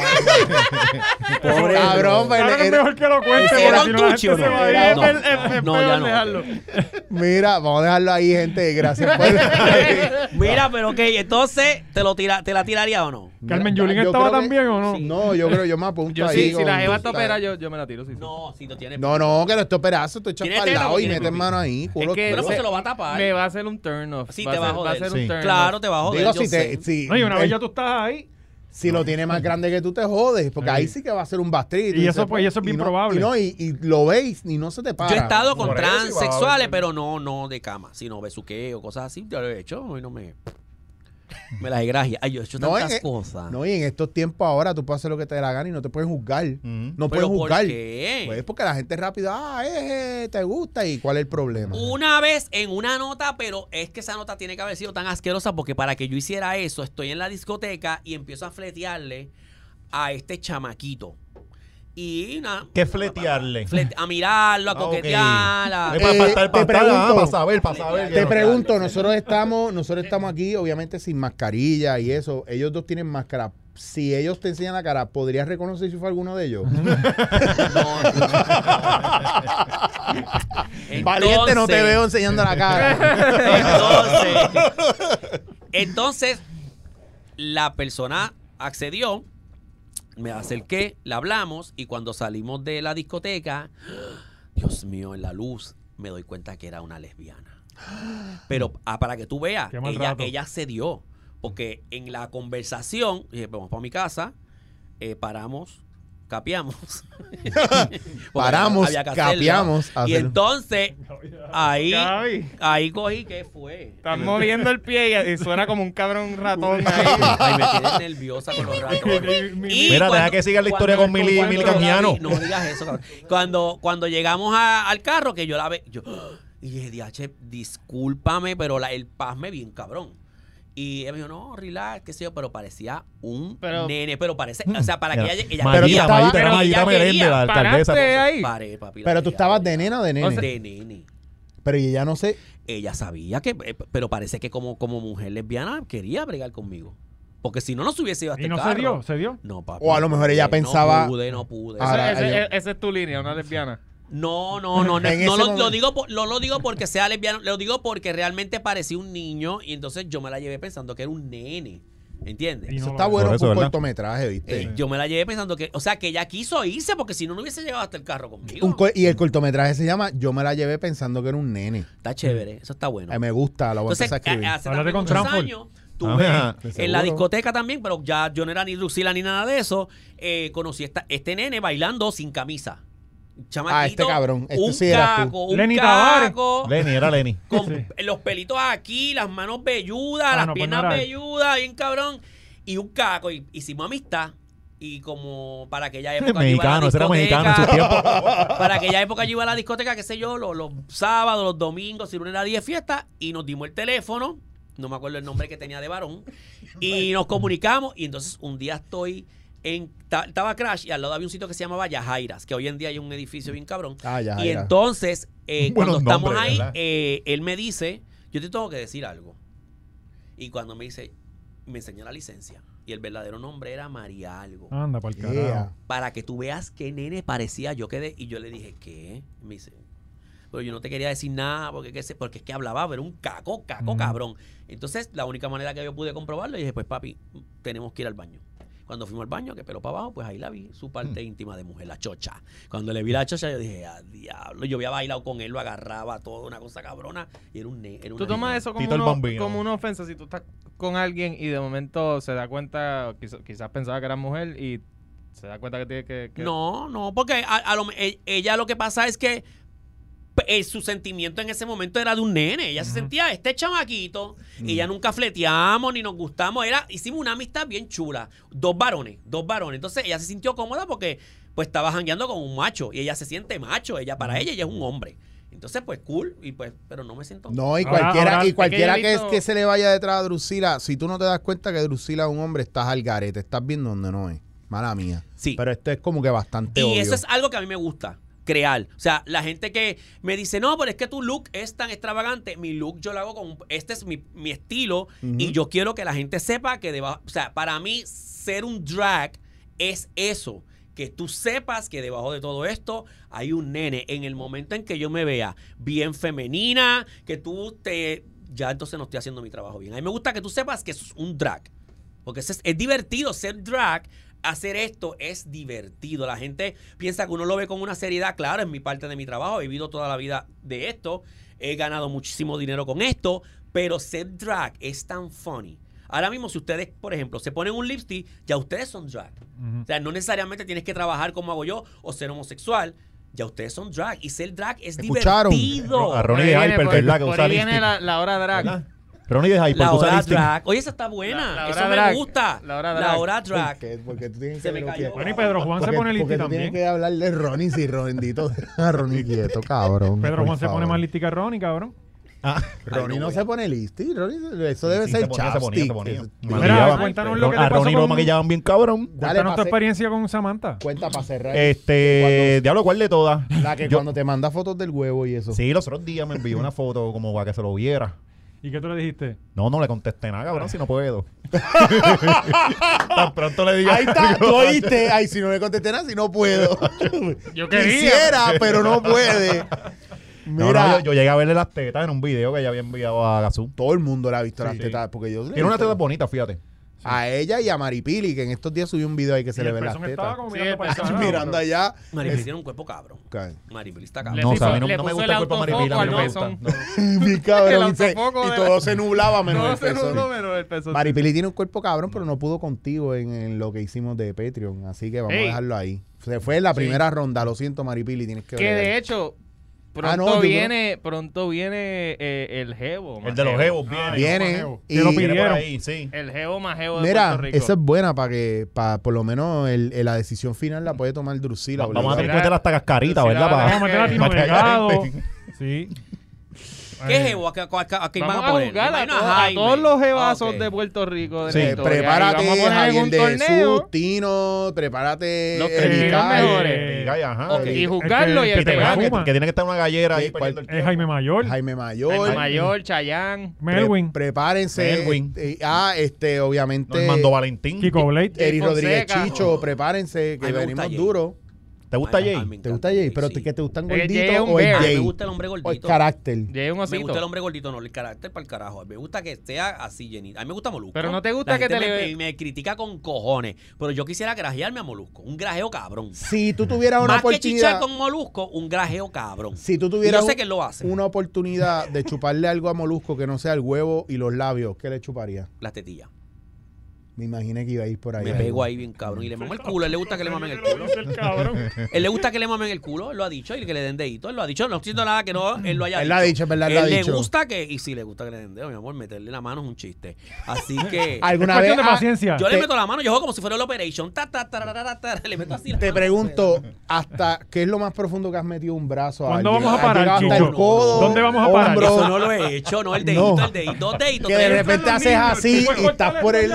Pobre Cabrón, pero es mejor que lo cuente, ¿Ese porque era si un no se no? No, ya no. dejarlo. Mira, vamos a dejarlo ahí, gente. Gracias por. Mira, pero ok, entonces, ¿te, lo tira, ¿te la tiraría o no? Carmen Yulín estaba también o no? No, yo creo, yo me apunto Yo ahí. sí, si la jeva está operada, yo, yo me la tiro. Sí, sí. No, si no tiene. No, no, que no esté operazo, echando ¿Tiene para el lado y tiene mete pipí? mano ahí. culo que Pero pues se lo va a tapar. Me va a hacer un turn off. Sí, va te va a joder. Va a ser Sí. un turn Claro, te va a joder. Digo, yo si, sé. te, si, No, y una vez ya tú estás ahí. si lo tiene más grande que tú, te jodes. Porque ahí sí que va a ser un bastrito. Y eso, pues, y eso es bien no- probable. Y, no, y, y lo veis y no se te para. Yo he estado con transexuales, pero no, no de cama, sino besuqueo, cosas así. Yo lo he hecho y no me. Me las gracias. Ay, yo he hecho No, tantas eh, cosas. No, y en estos tiempos ahora tú puedes hacer lo que te dé la gana y no te pueden juzgar. No ¿Pero pueden por juzgar. qué? Pues porque la gente rápido, ah, eh, eh, te gusta y cuál es el problema. Una vez en una nota, pero es que esa nota tiene que haber sido tan asquerosa porque para que yo hiciera eso, estoy en la discoteca y empiezo a fletearle a este chamaquito. Y nada. ¿Qué fletearle? flete- a mirarlo, a Ah, coquetear. a- para, Eh, para para, ah, para saber, para saber. Te no- pregunto, nosotros estamos, nosotros estamos aquí, obviamente sin mascarilla y eso. Ellos dos tienen máscara. Si ellos te enseñan la cara, ¿podrías reconocer si fue alguno de ellos? Valiente, no te Entonces- veo enseñando la cara. Entonces, entonces, la persona accedió, me acerqué, le hablamos y cuando salimos de la discoteca, Dios mío, en la luz me doy cuenta que era una lesbiana. Pero ah, para que tú veas, ella, ella cedió, porque en la conversación, dije, vamos para mi casa, eh, paramos, capeamos. Porque Paramos, que capeamos, Y entonces, ahí, Gaby, ahí cogí, ¿qué fue? estás moviendo el pie y, y suena como un cabrón ratón ahí. Ay, me quedé nerviosa con los ratones. Y Mira, cuando- deja que siga la historia cuando- con Mili- Mili Canjiano. No digas eso, cabrón. Cuando, cuando llegamos a- al carro, que yo la ve, yo, y dije, DH, discúlpame, pero la, el pasme bien cabrón. Y ella me dijo, no, relax, qué sé yo, pero parecía un Pero- nene, pero parece, o sea, para que ella, ella Pero tú estabas- pero ella quería, la alcaldesa. Ahí. Paré, papi, la Pero tú quería, estabas de- nena o de nene. de nene. Pero ella no sé. Ella sabía que, eh, pero parece que como, como mujer lesbiana quería bregar conmigo. Porque si no, no se hubiese ido hasta Y el no se dio, se dio. No, papi. O a lo mejor ella pensaba- No pude, no pude. Ahora, Ese- esa es tu línea, una lesbiana. No, no, no, no, lo, lo digo por- no lo digo porque sea lesbiano, lo digo porque realmente parecía un niño y entonces yo me la llevé pensando que era un nene, ¿entiendes? No Eso lo está es. bueno Por un ¿verdad? cortometraje, ¿viste? Eh, yo me la llevé pensando que, o sea, que ella quiso irse porque si no, no hubiese llegado hasta el carro conmigo. Un co- y el cortometraje se llama Yo me la llevé pensando que era un nene. Está chévere, eso está bueno. Eh, me gusta, lo voy a Entonces, empezar a escribir. hace con años, tuve Ajá, de en la discoteca también, pero ya yo no era ni Lucila ni nada de eso, eh, conocí esta, este nene bailando sin camisa. Chamaquito, Ah, este cabrón, este un sí eras tú. caco, un Lenny caco, Lenny, era Lenny. con Sí. los pelitos aquí, las manos velludas, Ah, las no, pues piernas no era él. velludas, bien cabrón, y un caco, y hicimos amistad. Y como para aquella época yo iba a la Mexicano, ese era discoteca, mexicano en su tiempo. para aquella época yo iba a la discoteca, qué sé yo, los, los sábados, los domingos, si lunes era día de fiesta, y nos dimos el teléfono, no me acuerdo el nombre que tenía de varón, y nos comunicamos, y entonces un día estoy en, ta- estaba Crash, y al lado había un sitio que se llamaba Yajairas, que hoy en día hay un edificio bien cabrón. Ah, ya, y entonces, eh, cuando estamos ahí, eh, él me dice, yo te tengo que decir algo. Y cuando me dice, me enseñó la licencia. Y el verdadero nombre era María Algo. Anda, para el Yeah. carajo. Para que tú veas qué nene parecía. Yo quedé, y yo le dije, ¿qué? Me dice, pero yo no te quería decir nada porque, qué sé- porque es que hablaba, pero un caco, caco, cabrón. Entonces, la única manera que yo pude comprobarlo, dije, pues papi, tenemos que ir al baño. Cuando fuimos al baño, que pelo para abajo, pues ahí la vi, su parte íntima de mujer, la chocha. Cuando le vi la chocha, yo dije, ah, diablo. Yo había bailado con él, lo agarraba todo, una cosa cabrona. Y era un ne era Tú tomas eso como, uno- una ofensa si tú estás con alguien y de momento se da cuenta, quizás, quizás pensaba que era mujer y se da cuenta que tiene que... que- No, no, porque a, a lo me- e- ella lo que pasa es que eh, su sentimiento en ese momento era de un nene. Ella se sentía este chamaquito. Y ya nunca fleteamos ni nos gustamos. Era, hicimos una amistad bien chula. Dos varones, dos varones. Entonces ella se sintió cómoda porque pues estaba jangueando con un macho. Y ella se siente macho. Ella para ella ella es un hombre. Entonces, pues cool. Y pues, pero no me siento. No, y cualquiera, ahora- y cualquiera que, es visto- que se le vaya detrás a Drusila, si tú no te das cuenta que Drusila es un hombre, estás al garete, estás viendo donde no es. Mala mía. Sí. Pero esto es como que bastante Y obvio. eso es algo que a mí me gusta. Crear. O sea, la gente que me dice, no, pero es que tu look es tan extravagante. Mi look yo lo hago con. Este es mi, mi estilo. Y yo quiero que la gente sepa que debajo. O sea, para mí, ser un drag es eso. Que tú sepas que debajo de todo esto hay un nene. En el momento en que yo me vea bien femenina, que tú te. Ya entonces no estoy haciendo mi trabajo bien. A mí me gusta que tú sepas que es un drag. Porque es, es divertido ser drag. Hacer esto es divertido. La gente piensa que uno lo ve con una seriedad. Claro, es mi parte de mi trabajo. He vivido toda la vida de esto. He ganado muchísimo dinero con esto. Pero ser drag es tan funny. Ahora mismo, si ustedes, por ejemplo, se ponen un lipstick, ya ustedes son drag. O sea, no necesariamente tienes que trabajar como hago yo o ser homosexual. Ya ustedes son drag. Y ser drag es ¿Escucharon? divertido. A Ronnie Hyper, ¿verdad? Que usa viene la, la hora drag. ¿Verdad? Ronnie de Hyper, La hora drag. Oye, esa está buena. La- la Eso hora me drag. gusta. La hora La drag. hora ¿Por drag. qué? Porque tú tienes Se que me cayó. Bueno, y Pedro Juan se pone tú también. tienes que hablar de Ronnie si Rondito a Ronnie quieto, cabrón. Pedro por Juan se pone más lipstick que Ronnie, cabrón. Ah, Ronnie Ay, no se pone listi. Ronnie, eso debe sí, ser se ponía, se ponía, se ponía. Mira, cuéntanos lo que te a pasó Ronnie lo maquillaban bien cabrón. Dale, Cuéntanos tu experiencia con Samantha. Cuenta para cerrar. Este, diablo, ¿cuál de todas? la que Yo- cuando te manda fotos del huevo y eso. Sí, los otros días me envió una foto como para que se lo viera. ¿Y qué tú le dijiste? No, no le contesté nada, cabrón, si no puedo. Tan pronto le diga. Ahí está, tú oíste. Ay, si no le contesté nada, si no puedo. Yo quería. Quisiera, pero no puede. Mira, no, yo, yo llegué a verle las tetas en un video que ella había enviado a Gazú. todo el mundo le ha visto las Sí. tetas. Porque yo Tiene una teta bonita, fíjate. A ella y a Maripili, que en estos días subió un video ahí que se Y le ven las tetas. como mirando para allá. Maripili es- tiene un cuerpo cabrón. Maripili está cabrón. No, o sea, a mí no, me gusta el el cuerpo de Maripili, a mí no me gusta. Mi cabrón. Y todo se nublaba menos No el se pezón. nubló menos el pezón. Maripili tiene un cuerpo cabrón, pero no pudo contigo en, en lo que hicimos de Patreon. Así que vamos a dejarlo ahí. Se fue en la primera ronda. Lo siento, Maripili. Tienes que Que de hecho, pronto Ah, no, viene, pronto viene eh, el Jevo. El de los jevos viene. Viene. Que Y, lo Viene pidieron. ahí, sí. El Jevo más Jevo de mira, Puerto Rico. esa es buena para que, para por lo menos el, el- la decisión final la puede tomar Drusila. Vamos a tener que meter hasta cascarita, si la ¿verdad? Para, para que haya Delgado. gente. Sí. ¿Qué Eh, jevo? ¿A, qué- a, a- a quién Vamos van a poner? a, a todos los jevazos Ah, ok. de Puerto Rico. De Sí, prepárate, Y vamos a poner Javier un de torneo Jesús, Tino, prepárate Los tres eh, mejores. Ay, ajá. Ok. y juzgarlo y El el que te que va gane. que, fuma. que tiene que estar una gallera ahí el Es. Jaime Mayor. Jaime Mayor. Jaime Mayor, Chayán. Melwin. Pre- prepárense. Melwin. eh, ah, este, obviamente. Normando Valentín. Kiko Blade. Eri Fonseca. Rodríguez Chicho, prepárense, que venimos duro. ¿Te gusta Ay, Jay? ay, me ¿Te gusta Jay? ¿Pero sí. que te gustan Eh, Jay gorditos o el bear. A mí Jay? me gusta el hombre O el gordito. carácter. Jay es un Me osito. gusta el hombre gordito, no el carácter para el carajo. Me gusta que sea así llenito. A mí me gusta Molusco. Pero no te gusta La que gente te me, le- me critica con cojones. Pero yo quisiera grajearme a Molusco. Un grajeo cabrón. Si tú tuvieras una Más que chichar oportunidad. con Molusco, un grajeo cabrón. Si tú Y tuvieras yo sé un- que él lo hace. una oportunidad de chuparle algo a Molusco que no sea el huevo y los labios, ¿qué le chuparía? Las tetillas. Me imaginé que iba a ir por ahí. Me pego ahí bien cabrón. Y le mamo el culo. Él le gusta que le mamen el culo. Él le gusta que le mamen el culo. Él lo ha dicho. Y que le den dedito. Él lo ha dicho. No estoy diciendo nada que no él lo haya Él dicho. lo ha dicho, es verdad, él lo ha le dicho. gusta que. Y sí, le gusta que le den dedo, mi amor. Meterle la mano es un chiste. Así que. Es ¿Alguna vez de ah, paciencia. Yo le meto la mano, yo juego como si fuera el Operation. Ta, ta, tararara, ta, le meto así la te mano. pregunto, ¿hasta qué es lo más profundo que has metido un brazo a ¿Cuándo vamos a ¿Has parar, hasta el codo, ¿Dónde vamos a parar? Eso no lo he hecho, no el dedito, No. el dedito, dos deditos. Que de repente haces así y estás por el...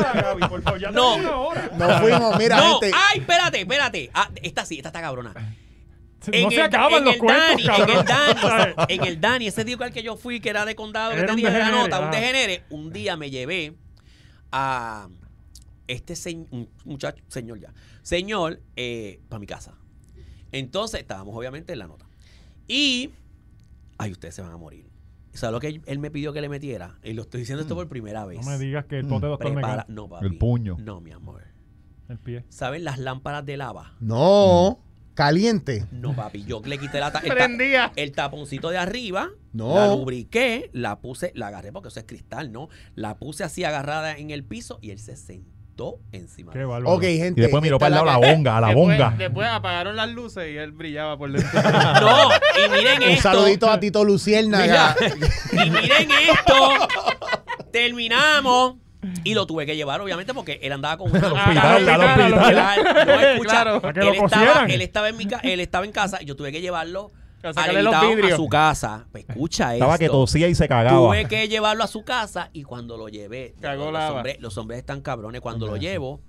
ya, Gaby, por favor, ya No. tenemos una hora. Nos fuimos, mira, no, gente. ay, espérate, espérate. Ah, esta sí, esta está cabrona. No se acaban en los el cuentos, Dani, cabrón. En el Dani, en el Dani, ese tío al que yo fui, que era de condado, que tenía la nota, un degenere, un día me llevé a este señ- un muchacho, señor ya, señor, para mi casa. Entonces, estábamos obviamente en la nota. Y, ay, ustedes se van a morir. ¿Sabes lo que él me pidió que le metiera? Y lo estoy diciendo esto por primera vez. No me digas que el pote doctor Prepara, no, papi. El puño. No, mi amor. el pie. ¿Saben las lámparas de lava? No, caliente. No, papi. Yo le quité la ta- el, ta- Prendía. el taponcito de arriba. No. La lubriqué, la puse, la agarré porque eso es cristal, ¿no? La puse así agarrada en el piso y él se sentó encima. Qué bárbaro. Ok, gente. Y después miró para el lado la bonga, a la después, bonga. Después apagaron las luces y él brillaba por dentro. No, y miren Un esto. saludito a Tito Luciérnaga. Mira, y miren esto. Terminamos. Y lo tuve que llevar, obviamente, porque él andaba con una Al hospital, al hospital. No, escucha, Claro. Él, estaba, cosieran. él, estaba en mi ca- él estaba en casa y yo tuve que llevarlo A al sacarle los invitado vidrios. a su casa. Pues, escucha Estaba que tosía y se cagaba. Tuve que llevarlo a su casa y cuando lo llevé, Cagó los, lava. hombres, los hombres están cabrones. Cuando lo llevo,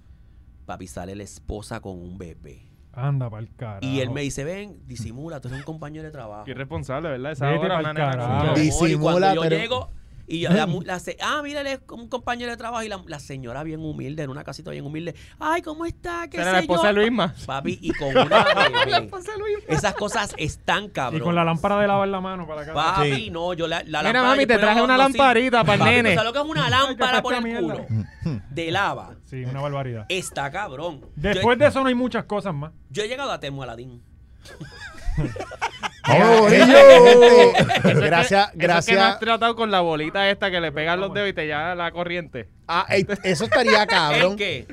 papi sale la esposa con un bebé. Anda pa'l carajo. Y él me dice, ven, disimula, tú eres un compañero de trabajo. Qué irresponsable, ¿verdad? Esa Vete hora, pa'l una nena carajo. con- Mi amor, y Disimula, cuando yo pero- llego y yo- la, mu- la se- ah, mira, él es un compañero de trabajo y la, la señora bien humilde, en una casita bien humilde. Ay, ¿cómo está? ¿Qué Era sé la esposa yo? de Luisma. Papi, y con una bebé. Esas cosas están Y cabrón. con la lámpara de lavar la mano para acá. Papi, Sí. no, yo la, la Mira, lámpara, mami, te traje una lamparita para el nene. ¿tú ¿Sabes lo que es una lámpara por el culo? De lava. Sí, una barbaridad. Está cabrón. Después de eso no hay muchas cosas más. Yo, yo he llegado a Temo Aladín. ¡Vamos, Gente, Gorillo! gente, gracias, es que no gracias. has tratado con la bolita esta que le pegan los dedos y te llama la corriente. Ah, ey, eso estaría cabrón. ¿El qué?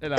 La-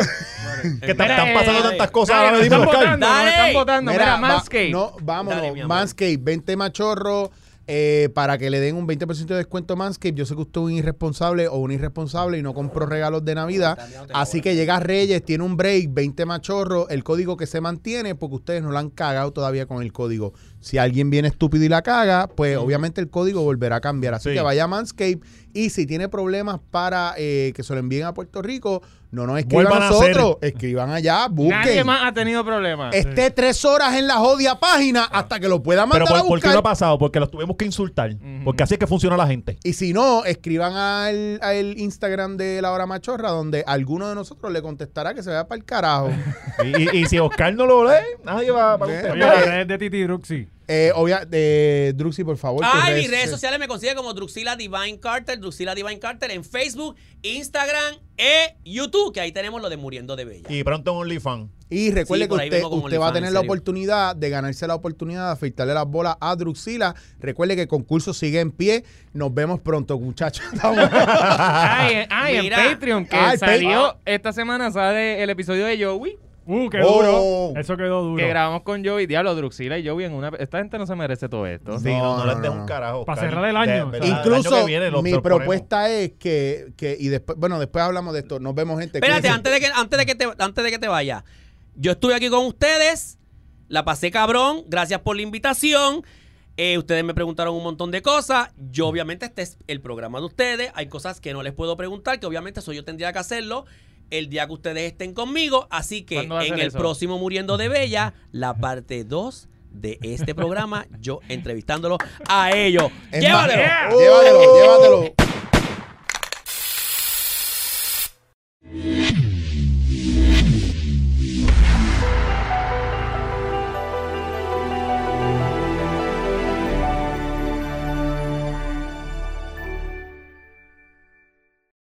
Que te Mira, están pasando eh, tantas cosas Dale, ahora nos mismo, están Oscar. votando, nos Dale. están votando. Mira, va- Manscaped. no, vámonos. Dale, mi amor. Manscaped, 20 machorros eh, para que le den un 20% de descuento a Manscaped. Yo sé que usted es un irresponsable o un irresponsable y no compró regalos de Navidad. Así que llega Reyes, tiene un break, 20 machorros, el código que se mantiene porque ustedes no lo han cagado todavía con el código. Si alguien viene estúpido y la caga, pues obviamente el código volverá a cambiar. Así Sí. que vaya a Manscaped y si tiene problemas para eh, que se lo envíen a Puerto Rico, no nos escriban Vuelvan a a nosotros, escriban allá, busquen. Nadie más ha tenido problemas. Esté tres horas en la jodia página hasta que lo pueda Pero mandar ¿por, a por qué no ha pasado? Porque los tuvimos que insultar. Porque así es que funciona la gente. y si no, escriban al, al Instagram de La Hora Machorra, donde alguno de nosotros le contestará que se vaya para el carajo. Y, y- y si Oscar no lo lee, nadie va para usted. Oye, redes de Titi Druxy. Eh, obvia, de Druxy, por favor. Ay, mis redes sociales me consiguen como Druxila Divine Carter, Druxila Divine Carter en Facebook, Instagram e YouTube, que ahí tenemos lo de Muriendo de Bella. Y pronto en OnlyFans. Y recuerde Sí, que usted, va a tener en la serio. oportunidad de ganarse la oportunidad de afeitarle las bolas a Druxila. Recuerde que el concurso sigue en pie. Nos vemos pronto, muchachos. Ay, en- ay, en Mira. Patreon, que salió esta semana, sale el episodio de Joey, Uh, qué Oh. duro. Eso quedó duro. que grabamos con Joey. Diablo, Druxila y Joey en una... Esta gente no se merece todo esto. Sí, no, no, no, les no, no. un carajo. Para cerrar el año. De verdad, el año Incluso que viene lo- mi propuesta es que, que, y después, bueno, después hablamos de esto. Nos vemos, gente. Espérate, antes de que, antes de que te, antes de que te vaya. Yo estuve aquí con ustedes, la pasé cabrón, gracias por la invitación. Eh, ustedes me preguntaron un montón de cosas. Yo, obviamente, este es el programa de ustedes. Hay cosas que no les puedo preguntar, que obviamente eso yo tendría que hacerlo el día que ustedes estén conmigo. Así que en el próximo Muriendo de Bella, la parte 2 de este programa, yo entrevistándolo a ellos. Llévatelo. Llévatelo, llévatelo.